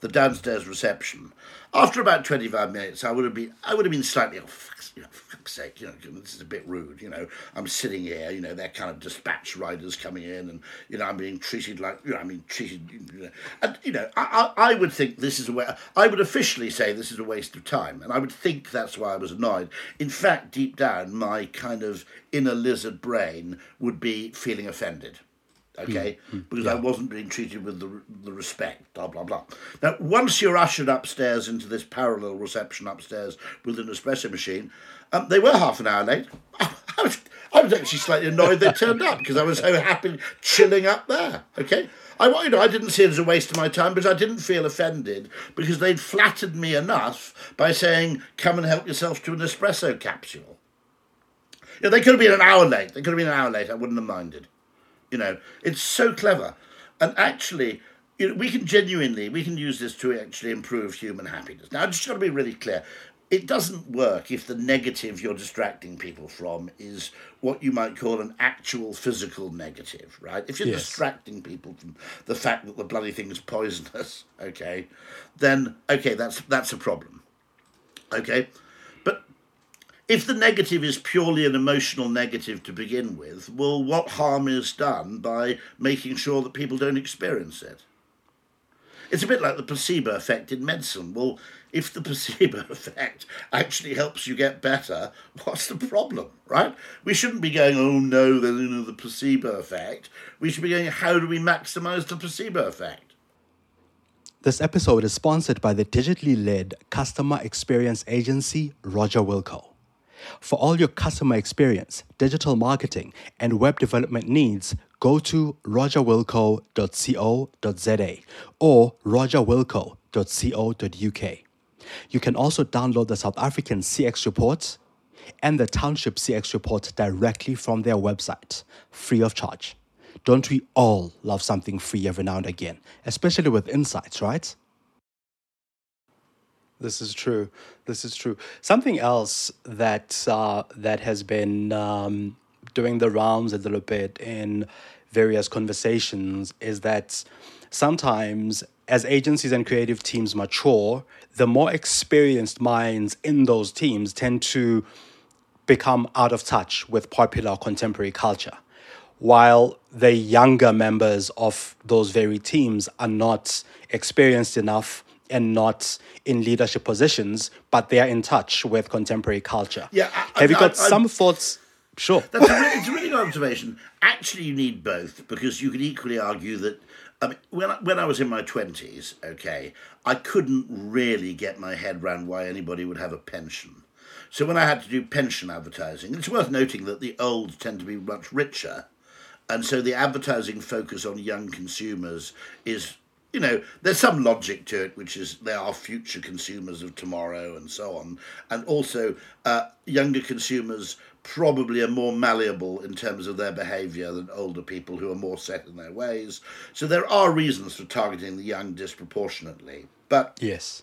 the downstairs reception, after about 25 minutes, I would have been, I would have been slightly, oh, fuck's, sake, you know, this is a bit rude, you know, I'm sitting here, you know, they're kind of dispatch riders coming in and, you know, I'm being treated like, you know, I mean, treated, you know, and, you know, I, I, I would think this is a way, I would officially say this is a waste of time, and I would think that's why I was annoyed. In fact, deep down, my kind of inner lizard brain would be feeling offended okay, mm, because yeah. I wasn't being treated with the, the respect, blah, blah, blah. Now, once you're ushered upstairs into this parallel reception upstairs with an espresso machine, um, they were half an hour late. I was, I was actually slightly annoyed they turned up because I was so happy chilling up there, okay? I, you know, I didn't see it as a waste of my time, but I didn't feel offended because they'd flattered me enough by saying, come and help yourself to an espresso capsule. You know, they could have been an hour late. They could have been an hour late. I wouldn't have minded. You know, it's so clever. And actually, you know, we can genuinely, we can use this to actually improve human happiness. Now, I just got to be really clear. It doesn't work if the negative you're distracting people from is what you might call an actual physical negative, right? If you're yes. distracting people from the fact that the bloody thing is poisonous, okay, then okay, that's that's a problem. Okay? If the negative is purely an emotional negative to begin with, well, what harm is done by making sure that people don't experience it? It's a bit like the placebo effect in medicine. Well, if the placebo effect actually helps you get better, what's the problem, right? We shouldn't be going, oh no, there's the placebo effect. We should be going, how do we maximize the placebo effect? This episode is sponsored by the digitally led customer experience agency Roger Wilco. For all your customer experience, digital marketing, and web development needs, go to rogerwilco.co.za or rogerwilco.co.uk. You can also download the South African CX report and the Township CX report directly from their website, free of charge. Don't we all love something free every now and again, especially with insights, right? This is true. This is true. Something else that uh, that has been um, doing the rounds a little bit in various conversations is that sometimes as agencies and creative teams mature, the more experienced minds in those teams tend to become out of touch with popular contemporary culture, while the younger members of those very teams are not experienced enough and not in leadership positions, but they are in touch with contemporary culture. Yeah, I, have you got I, I, some thoughts? Sure. That's a really, it's a really good observation. Actually, you need both because you could equally argue that. I mean, when I, when I was in my twenties, okay, I couldn't really get my head around why anybody would have a pension. So when I had to do pension advertising, it's worth noting that the old tend to be much richer, and so the advertising focus on young consumers is you know, there's some logic to it, which is they are future consumers of tomorrow and so on. And also, uh, younger consumers probably are more malleable in terms of their behaviour than older people who are more set in their ways. So there are reasons for targeting the young disproportionately. But yes,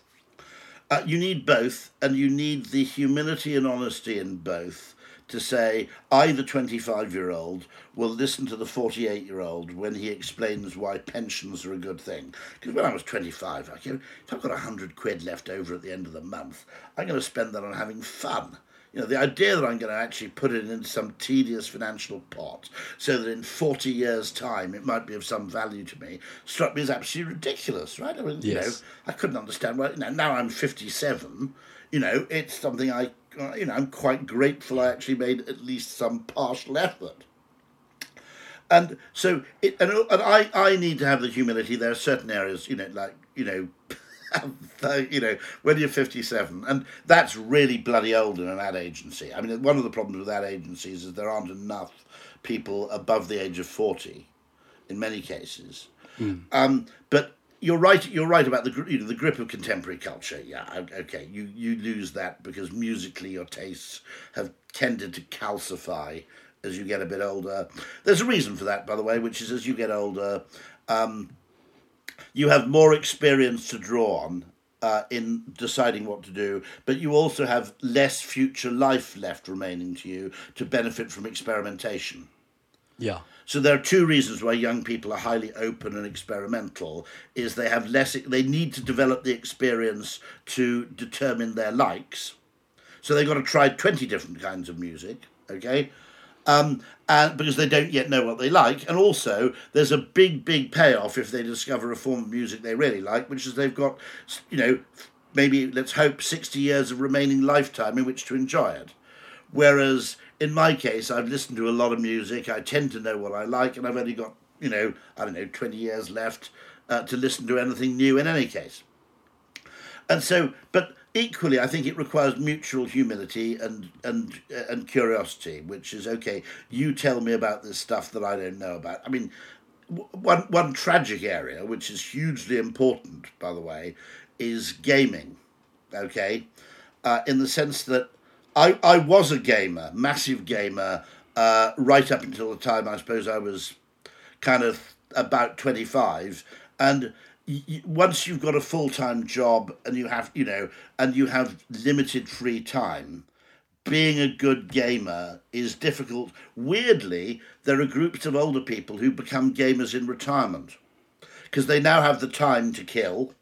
uh, you need both, and you need the humility and honesty in both to say, I, the 25 year old, will listen to the 48 year old when he explains why pensions are a good thing. Because when I was 25, I if I've got 100 quid left over at the end of the month, I'm going to spend that on having fun. You know, the idea that I'm going to actually put it into some tedious financial pot so that in 40 years' time it might be of some value to me struck me as absolutely ridiculous, right? I mean, yes. you know, I couldn't understand why. You know, now I'm 57, you know, it's something I you know, I'm quite grateful I actually made at least some partial effort. And so, it, and, and I, I need to have the humility. There are certain areas, you know, like, you know, you know, when you're 57, and that's really bloody old in an ad agency. I mean, one of the problems with ad agencies is there aren't enough people above the age of 40 in many cases. Mm. Um, but you're right. You're right about the you know the grip of contemporary culture. Yeah, okay. You you lose that because musically your tastes have tended to calcify as you get a bit older. There's a reason for that, by the way, which is as you get older, um, you have more experience to draw on uh, in deciding what to do, but you also have less future life left remaining to you to benefit from experimentation. Yeah. So there are two reasons why young people are highly open and experimental is they have less they need to develop the experience to determine their likes. So they've got to try 20 different kinds of music, okay? Um, and because they don't yet know what they like, and also there's a big, big payoff if they discover a form of music they really like, which is they've got, you know, maybe let's hope 60 years of remaining lifetime in which to enjoy it. Whereas in my case, I've listened to a lot of music. I tend to know what I like, and I've only got, you know, I don't know, 20 years left uh, to listen to anything new in any case. And so, but equally, I think it requires mutual humility and and uh, and curiosity, which is okay. You tell me about this stuff that I don't know about. I mean, one one tragic area, which is hugely important, by the way, is gaming. Okay, uh, in the sense that I, I was a gamer, massive gamer, uh, right up until the time I suppose I was kind of about 25. And y- once you've got a full time job and you have, you know, and you have limited free time, being a good gamer is difficult. Weirdly, there are groups of older people who become gamers in retirement because they now have the time to kill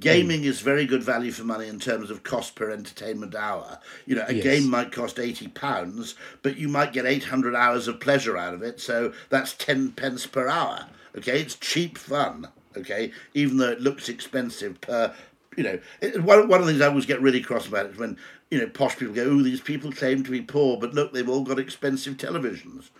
Gaming is very good value for money in terms of cost per entertainment hour. You know, a Yes. game might cost eighty pounds, but you might get eight hundred hours of pleasure out of it. So that's ten pence per hour. Okay, it's cheap fun. Okay, even though it looks expensive per. You know, it, one, one of the things I always get really cross about is when you know posh people go, "Oh, these people claim to be poor, but look, they've all got expensive televisions."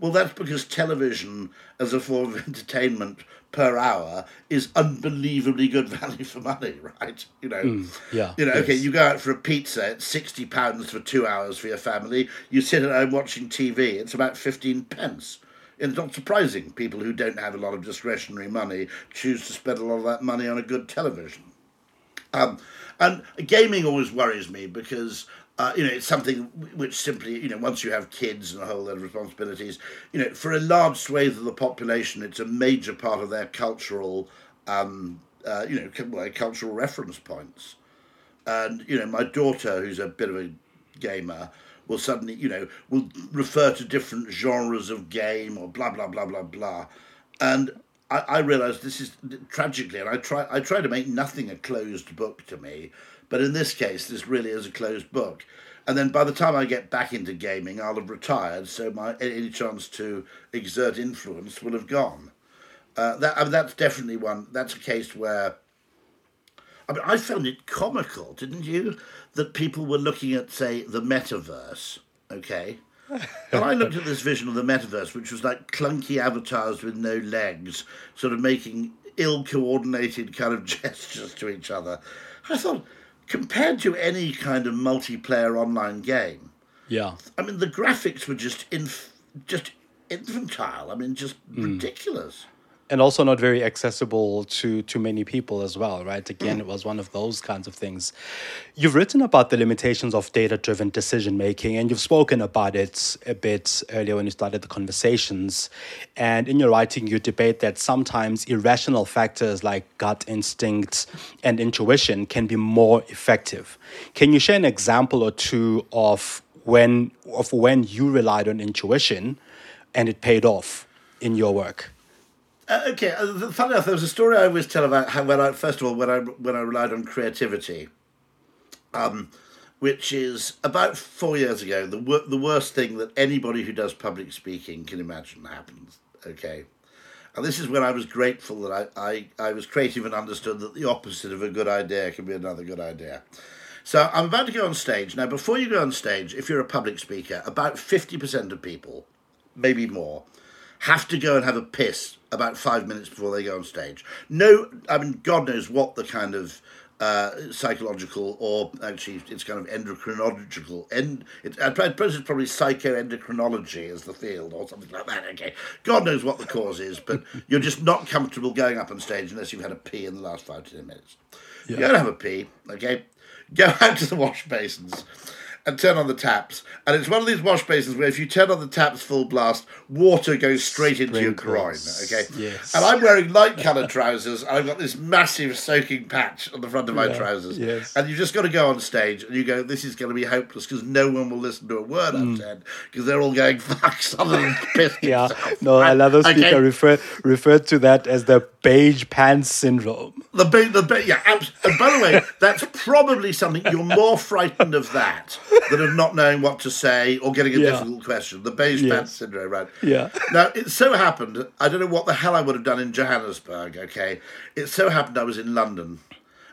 Well, that's because television as a form of entertainment per hour is unbelievably good value for money, right? You know, yeah, You know, okay, you go out for a pizza, it's sixty pounds for two hours for your family. You sit at home watching TV, it's about fifteen pence. It's not surprising people who don't have a lot of discretionary money choose to spend a lot of that money on a good television. Um, and gaming always worries me because uh, you know it's something which simply you know once you have kids and a whole lot of responsibilities, you know for a large swathe of the population, it's a major part of their cultural um, uh, you know cultural reference points. And you know my daughter, who's a bit of a gamer, will suddenly you know will refer to different genres of game or blah blah blah blah blah, and I, I this is tragically, and I try I try to make nothing a closed book to me, but in this case, this really is a closed book. And then by the time I get back into gaming, I'll have retired, so my any chance to exert influence will have gone. Uh, that I mean, that's definitely one. That's a case where. I mean, I found it comical, didn't you, that people were looking at, say, the metaverse. Okay, and I looked at this vision of the metaverse, which was like clunky avatars with no legs, sort of making ill coordinated kind of gestures to each other. I thought, compared to any kind of multiplayer online game, yeah, I mean, the graphics were just inf- just infantile. I mean, just hmm. ridiculous. And also not very accessible to to many people as well right? Mm. Again it was one of those kinds of things. You've written about the limitations of data driven decision making and you've spoken about it a bit earlier when you started the conversations. And in your writing you debate that sometimes irrational factors like gut instinct and intuition can be more effective. Can you share an example or two of when of when you relied on intuition and it paid off in your work Uh, okay, uh, funny enough, there was a story I always tell about how when I first of all when I when I relied on creativity, um, which is about four years ago. The wor- the worst thing that anybody who does public speaking can imagine happens. Okay, and this is when I was grateful that I, I, I was creative and understood that the opposite of a good idea can be another good idea. So I'm about to go on stage now. Before you go on stage, if you're a public speaker, about fifty percent of people, maybe more, have to go and have a piss about five minutes before they go on stage. No, I mean, God knows what the kind of uh, psychological or actually it's kind of endocrinological. End, it, I suppose it's probably psychoendocrinology as the field or something like that. Okay, God knows what the cause is, but you're just not comfortable going up on stage unless you've had a pee in the last five to ten minutes. You go and have a pee, okay? Go out to the wash basins and turn on the taps. And it's one of these wash basins where if you turn on the taps full blast, water goes straight into your groin. Okay. Yes. And I'm wearing light coloured trousers. And I've got this massive soaking patch on the front of my Yeah, trousers. yes. And you've just got to go on stage and you go, this is going to be hopeless because no one will listen to a word I've said because they're all going, fuck, something pissed Mm. yeah himself." no another Okay? speaker refer, referred to that as the beige pants syndrome The ba- the ba- yeah, abs- and by the way, that's probably something you're more frightened of that than of not knowing what to say or getting a Yeah. difficult question. The beige Yes. pants syndrome, right? Yeah. Now it so happened. I don't know what the hell I would have done in Johannesburg. Okay, it so happened I was in London,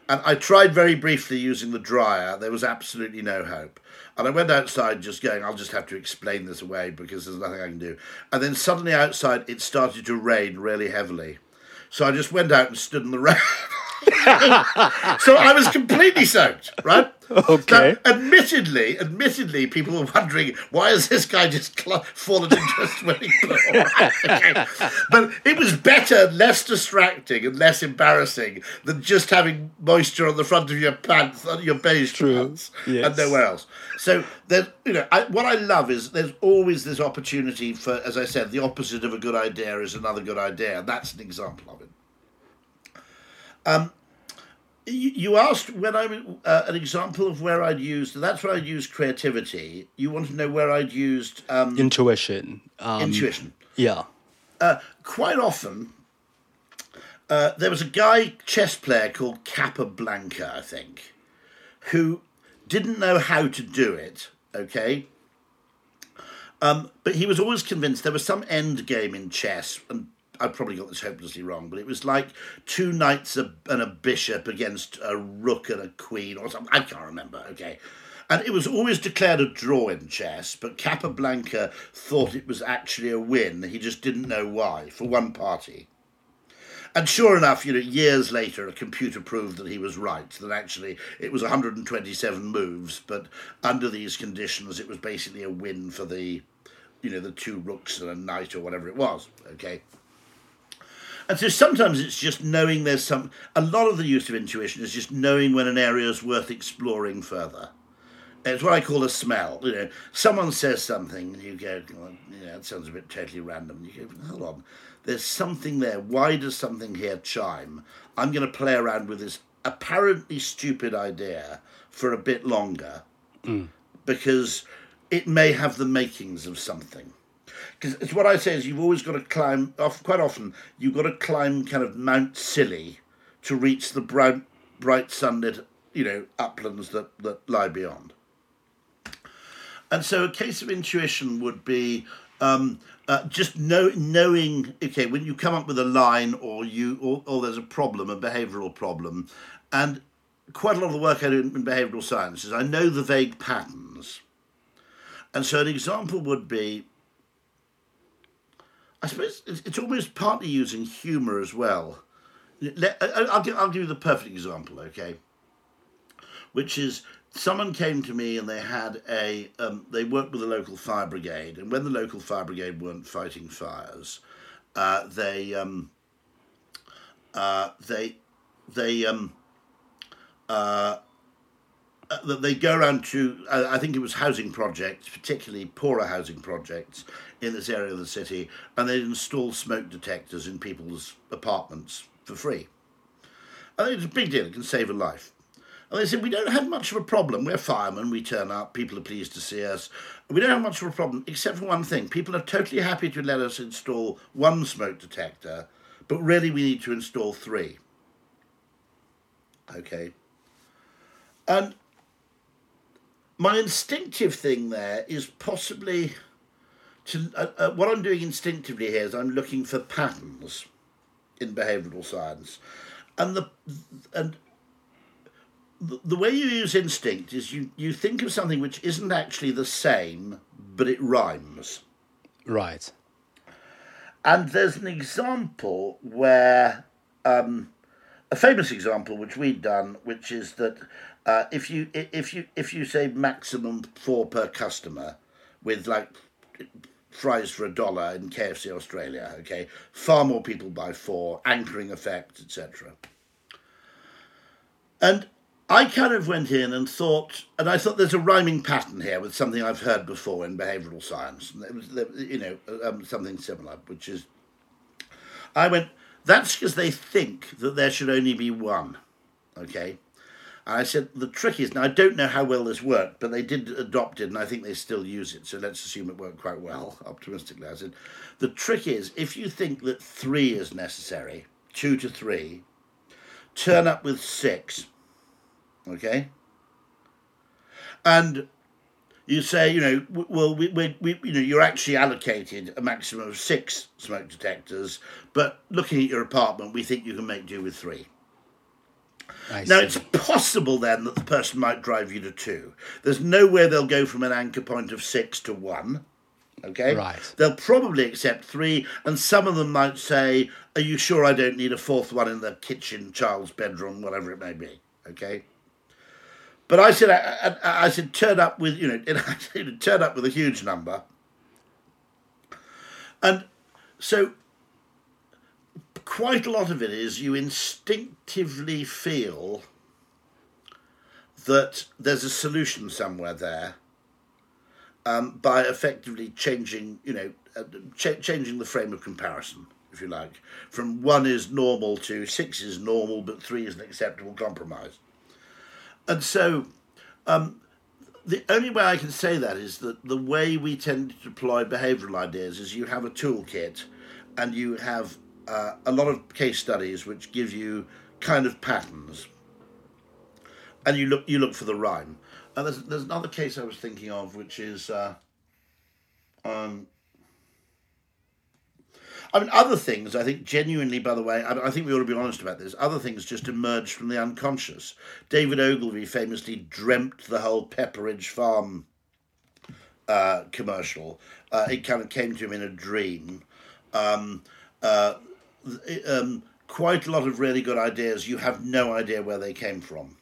and I tried very briefly using the dryer. There was absolutely no hope. And I went outside just going, I'll just have to explain this away because there's nothing I can do. And then suddenly outside it started to rain really heavily. So I just went out and stood in the rain. so I was completely soaked, right? Okay. Now, admittedly, admittedly, people were wondering why has this guy just cl- fallen into a swimming pool? Okay. But it was better, less distracting, and less embarrassing than just having moisture on the front of your pants, on your beige True. pants, Yes. and nowhere else. So there's, you know, I, what I love is there's always this opportunity for, as I said, the opposite of a good idea is another good idea. and That's an example of it. Um, you, you asked when I uh, an example of where I'd used. That's where I'd used creativity. You want to know where I'd used um, intuition um, intuition. yeah Uh, quite often, uh, there was a guy chess player called Capablanca, I think, who didn't know how to do it. Okay. Um, but he was always convinced there was some end game in chess, and I probably got this hopelessly wrong, but it was like two knights and a bishop against a rook and a queen or something. I can't remember. Okay. And it was always declared a draw in chess, but Capablanca thought it was actually a win. He just didn't know why, for one party. And sure enough, you know, years later, a computer proved that he was right, that actually it was 127 moves, but under these conditions, it was basically a win for the, you know, the two rooks and a knight or whatever it was, okay? And so sometimes it's just knowing there's some, a lot of the use of intuition is just knowing when an area is worth exploring further. It's what I call a smell. You know, someone says something, and you go, well, "Yeah, that sounds a bit totally random." You go, "Hold on, there's something there. Why does something here chime?" I'm going to play around with this apparently stupid idea for a bit longer, mm. because it may have the makings of something. Because it's what I say is you've always got to climb. Off quite often, you've got to climb kind of Mount Scilly to reach the bright, bright sunlit, you know, uplands that that lie beyond. And so a case of intuition would be um, uh, just know, knowing, okay, when you come up with a line or you or, or there's a problem, a behavioural problem, and quite a lot of the work I do in behavioural sciences, I know the vague patterns. And so an example would be, I suppose it's, almost partly using humour as well. Let, I'll, give, I'll give you the perfect example, okay? Which is someone came to me and they had a um, they worked with the local fire brigade and when the local fire brigade weren't fighting fires uh, they um, uh, they they um, uh, uh they go around to I think it was housing projects particularly poorer housing projects in this area of the city and they install smoke detectors in people's apartments for free think it's a big deal it can save a life and they said, We don't have much of a problem. We're firemen, we turn up, people are pleased to see us. We don't have much of a problem, except for one thing. People are totally happy to let us install one smoke detector, but really we need to install three. Okay. And my instinctive thing there is possibly to uh, uh, what I'm doing instinctively here is I'm looking for patterns in behavioral science, and the and the, the way you use instinct is you, you think of something which isn't actually the same, but it rhymes. Right. And there's an example where, um, a famous example which we'd done, which is that uh, if you if you if you say maximum four per customer, with like fries for a dollar in KFC Australia, okay, far more people buy four, anchoring effect, etc. And I kind of went in and thought, and I thought there's a rhyming pattern here with something I've heard before in behavioural science. You know, um, something similar, which is, I went, that's because they think that there should only be one, okay? I said, the trick is, now I don't know how well this worked, but they did adopt it and I think they still use it, so let's assume it worked quite well, optimistically. I said, the trick is, if you think that three is necessary, two to three, turn up with six Okay? And you say, you know, well, we, we, we, you know, you're actually allocated a maximum of six smoke detectors, but looking at your apartment, we think you can make do with three. Now, it's possible then that the person might drive you to two. There's nowhere they'll go from an anchor point of six to one. Okay? Right. They'll probably accept three, and some of them might say, Are you sure I don't need a fourth one in the kitchen, child's bedroom, whatever it may be? Okay? But I said, I, I, I said, turn up with, you know, turn up with a huge number. And so quite a lot of it is you instinctively feel that there's a solution somewhere there um, by effectively changing, you know, uh, ch- changing the frame of comparison, if you like. From one is normal to six is normal, but three is an acceptable compromise. And so, um, the only way I can say that is that the way we tend to deploy behavioural ideas is you have a toolkit and you have uh, a lot of case studies which give you kind of patterns, and you look you look for the rhyme. And there's there's another case I was thinking of, which is, uh, um, I mean, other things. I think genuinely, by the way, I, I think we ought to be honest about this. Other things just emerge from the unconscious. David Ogilvy famously dreamt the whole Pepperidge Farm uh, commercial. Uh, it kind of came to him in a dream. Um, uh, um, quite a lot of really good ideas. You have no idea where they came from.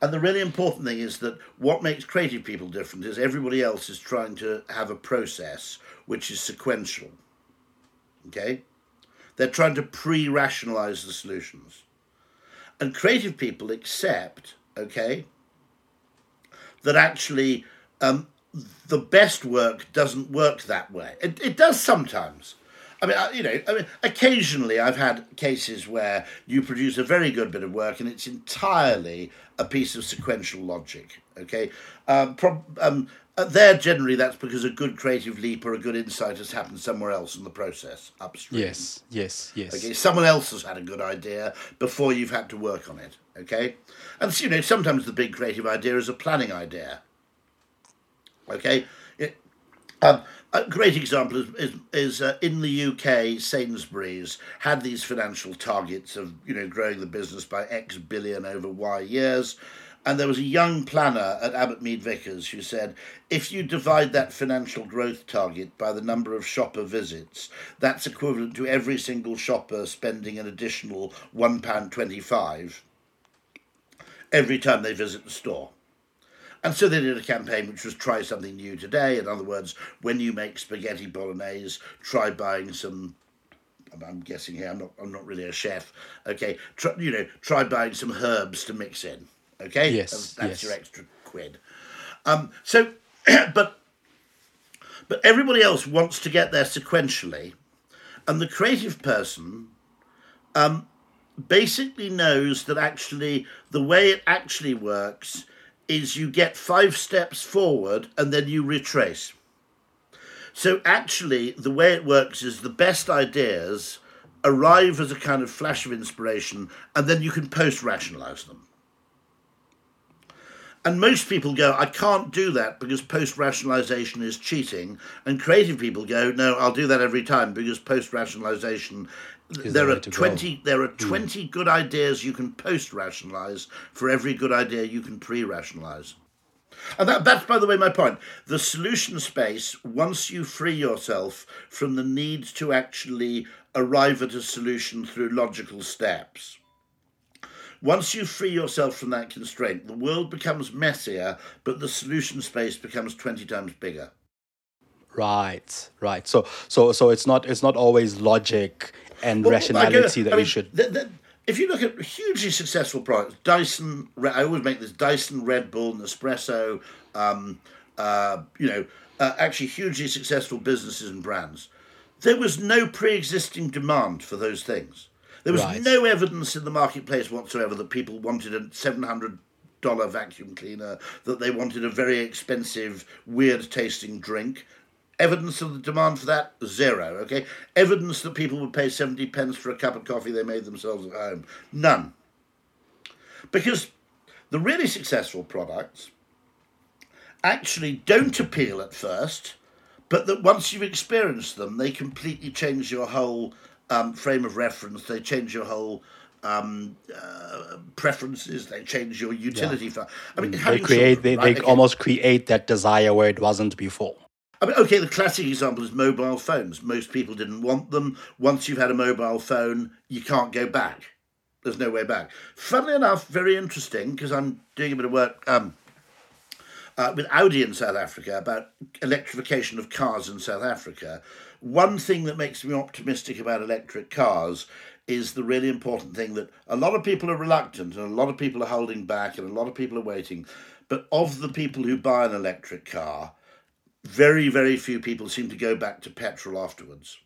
And the really important thing is that what makes creative people different is everybody else is trying to have a process which is sequential. Okay? They're trying to pre rationalize the solutions. And creative people accept, okay, that actually um, the best work doesn't work that way. It, it does sometimes. I mean, you know, I mean, occasionally I've had cases where you produce a very good bit of work and it's entirely a piece of sequential logic. Okay, um, um, uh, there generally that's because a good creative leap or a good insight has happened somewhere else in the process upstream. Yes, yes, yes. Okay, someone else has had a good idea before you've had to work on it. Okay, and so, you know sometimes the big creative idea is a planning idea. Okay, it, um, a great example is is, is uh, in the UK, Sainsbury's had these financial targets of you know growing the business by X billion over Y years. And there was a young planner at Abbott Mead Vickers who said, if you divide that financial growth target by the number of shopper visits, that's equivalent to every single shopper spending an additional £1.25 every time they visit the store. And so they did a campaign which was try something new today. In other words, when you make spaghetti bolognese, try buying some. I'm guessing here. I'm not. I'm not really a chef. Okay, try, you know, try buying some herbs to mix in. Okay, yes, that's, yes. your extra quid. Um, so, but but everybody else wants to get there sequentially, and the creative person um, basically knows that actually the way it actually works is you get five steps forward and then you retrace. So actually, the way it works is the best ideas arrive as a kind of flash of inspiration and then you can post rationalize them. And most people go, I can't do that because post rationalization is cheating. And creative people go, no, I'll do that every time because post rationalization there are 20 go. there are hmm. 20 mm. good ideas you can post rationalize for every good idea you can pre rationalize and that, that's by the way my point the solution space once you free yourself from the need to actually arrive at a solution through logical steps once you free yourself from that constraint the world becomes messier but the solution space becomes 20 times bigger right right so so so it's not it's not always logic and well, rationality that I mean, should. The, the, if you look at hugely successful products, Dyson, I always make this Dyson, Red Bull, Nespresso, um, uh, you know, uh, actually hugely successful businesses and brands. There was no pre existing demand for those things. There was right. no evidence in the marketplace whatsoever that people wanted a $700 vacuum cleaner, that they wanted a very expensive, weird tasting drink. Evidence of the demand for that, zero. Okay. Evidence that people would pay 70 pence for a cup of coffee they made themselves at home, none. Because the really successful products actually don't appeal at first, but that once you've experienced them, they completely change your whole um, frame of reference, they change your whole um, uh, preferences. They change your utility. Yeah. For, I mean, they create. They, right? they almost create that desire where it wasn't before. I mean, okay, the classic example is mobile phones. Most people didn't want them. Once you've had a mobile phone, you can't go back. There's no way back. Funnily enough, very interesting because I'm doing a bit of work um, uh, with Audi in South Africa about electrification of cars in South Africa. One thing that makes me optimistic about electric cars is the really important thing that a lot of people are reluctant and a lot of people are holding back and a lot of people are waiting. But of the people who buy an electric car, very, very few people seem to go back to petrol afterwards.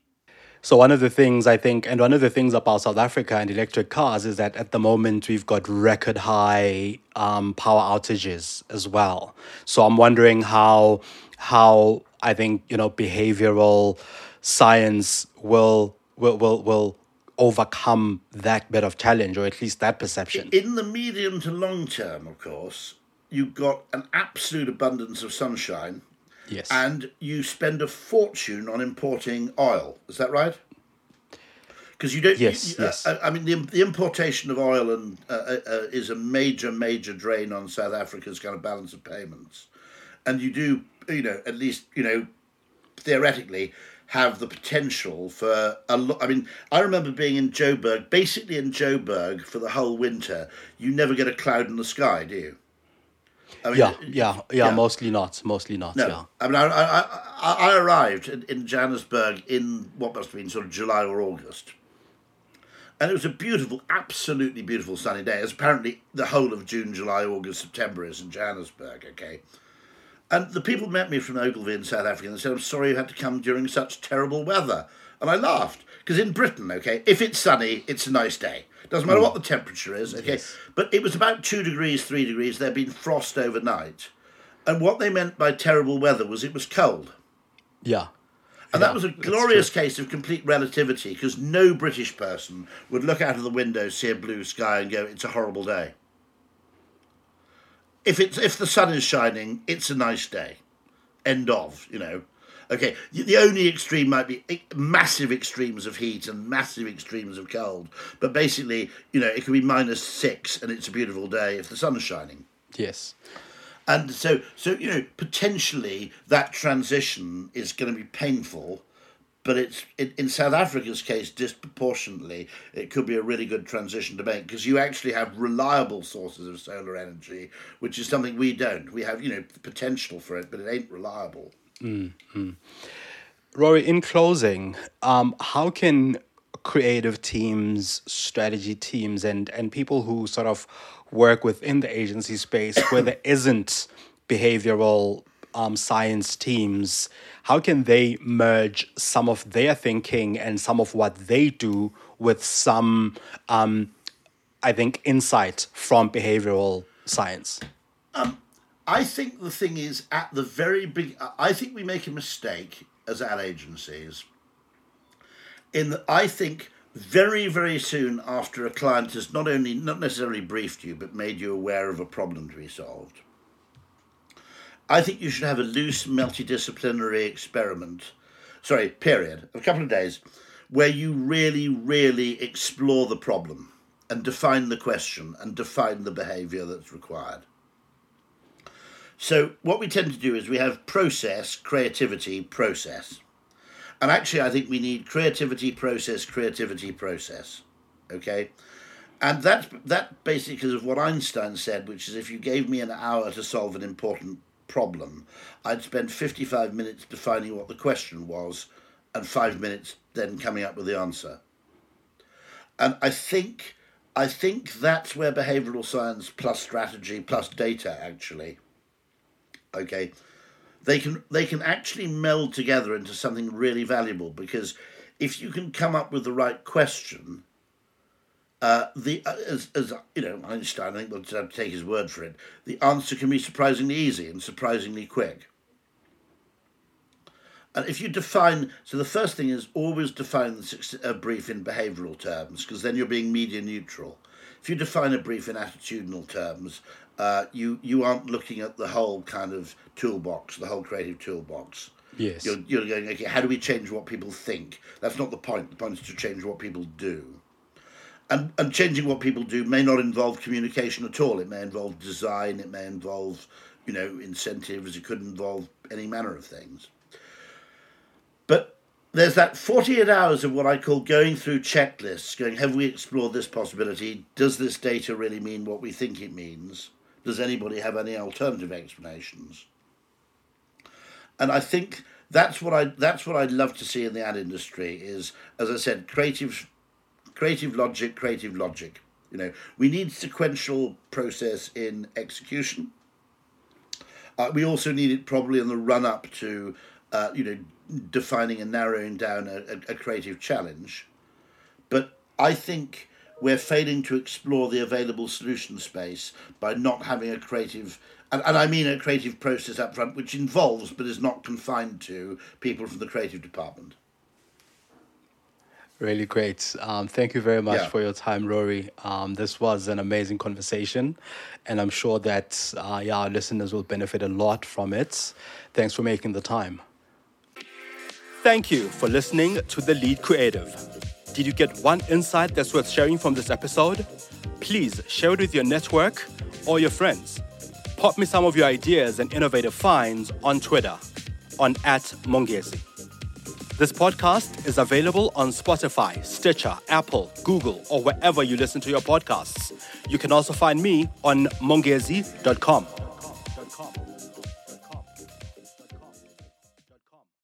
So one of the things I think, and one of the things about South Africa and electric cars is that at the moment we've got record high um, power outages as well. So I'm wondering how how I think you know behavioral science will will will will overcome that bit of challenge, or at least that perception. In the medium to long term, of course, you've got an absolute abundance of sunshine. Yes. And you spend a fortune on importing oil. Is that right? Because you don't. Yes, you- yes. I, I mean, the, the importation of oil and uh, uh, uh, is a major, major drain on South Africa's kind of balance of payments, and you do, you know, at least you know, theoretically, have the potential for a lot. I mean, I remember being in Joburg, basically in Joburg for the whole winter. You never get a cloud in the sky, do you? I mean, yeah, yeah, yeah, yeah. Mostly not. Mostly not. no, Yeah. I mean, I, I, I, I arrived in, in Johannesburg in what must have been sort of July or August. And it was a beautiful, absolutely beautiful sunny day, as apparently the whole of June, July, August, September is in Johannesburg, okay? And the people met me from Ogilvy in South Africa and said, I'm sorry you had to come during such terrible weather. And I laughed, because in Britain, okay, if it's sunny, it's a nice day. Doesn't matter mm. what the temperature is, okay? But it was about two degrees, three degrees. There'd been frost overnight. And what they meant by terrible weather was it was cold. Yeah. And Yeah, that was a glorious case of complete relativity because no British person would look out of the window, see a blue sky, and go, "It's a horrible day." If it's if the sun is shining, it's a nice day. End of. You know. Okay, the only extreme might be massive extremes of heat and massive extremes of cold, but basically, you know, it could be minus six and it's a beautiful day if the sun is shining. Yes. And so, so you know, potentially that transition is going to be painful, but it's in, in South Africa's case disproportionately. It could be a really good transition to make because you actually have reliable sources of solar energy, which is something we don't. We have you know the potential for it, but it ain't reliable. Rory, in closing, um, how can creative teams, strategy teams, and and people who sort of work within the agency space where there isn't behavioral um, science teams, how can they merge some of their thinking and some of what they do with some, um, I think, insight from behavioral science? I think the thing is at the very big. I think we make a mistake as ad agencies. In that, I think very very soon after a client has not only not necessarily briefed you but made you aware of a problem to be solved. I think you should have a loose multidisciplinary experiment, sorry, period, a couple of days, where you really, really explore the problem and define the question and define the behaviour that's required. So what we tend to do is we have process, creativity, process. And actually I think we need creativity, process, creativity, process. Okay? And that's that basically of what Einstein said, which is if you gave me an hour to solve an important problem, I'd spend 55 minutes defining what the question was and 5 minutes then coming up with the answer. And I think I think that's where behavioral science plus strategy plus data actually okay? They can they can actually meld together into something really valuable because if you can come up with the right question uh, the uh, as, as you know Einstein I think we'll have to take his word for it the answer can be surprisingly easy and surprisingly quick. And if you define so the first thing is always define a brief in behavioral terms because then you're being media neutral. If you define a brief in attitudinal terms uh, you you aren't looking at the whole kind of toolbox the whole creative toolbox Yes. you're, you're going okay how do we change what people think that's not the point the point is to change what people do and, and changing what people do may not involve communication at all. It may involve design. It may involve, you know, incentives. It could involve any manner of things. But there's that 48 hours of what I call going through checklists, going, have we explored this possibility? Does this data really mean what we think it means? Does anybody have any alternative explanations? And I think that's what I that's what I'd love to see in the ad industry is, as I said, creative creative logic, creative logic. You know, we need sequential process in execution. Uh, we also need it probably in the run up to, uh, you know, defining and narrowing down a, a, a creative challenge. But I think we're failing to explore the available solution space by not having a creative, and, and I mean a creative process up front, which involves but is not confined to people from the creative department. Really great. Um, thank you very much Yeah. for your time, Rory. Um, this was an amazing conversation, and I'm sure that uh, yeah, our listeners will benefit a lot from it. Thanks for making the time. Thank you for listening to The Lead Creative. Did you get one insight that's worth sharing from this episode? Please share it with your network or your friends. Pop me some of your ideas and innovative finds on Twitter on at Mongezi. This podcast is available on Spotify, Stitcher, Apple, Google, or wherever you listen to your podcasts. You can also find me on mongezi.com.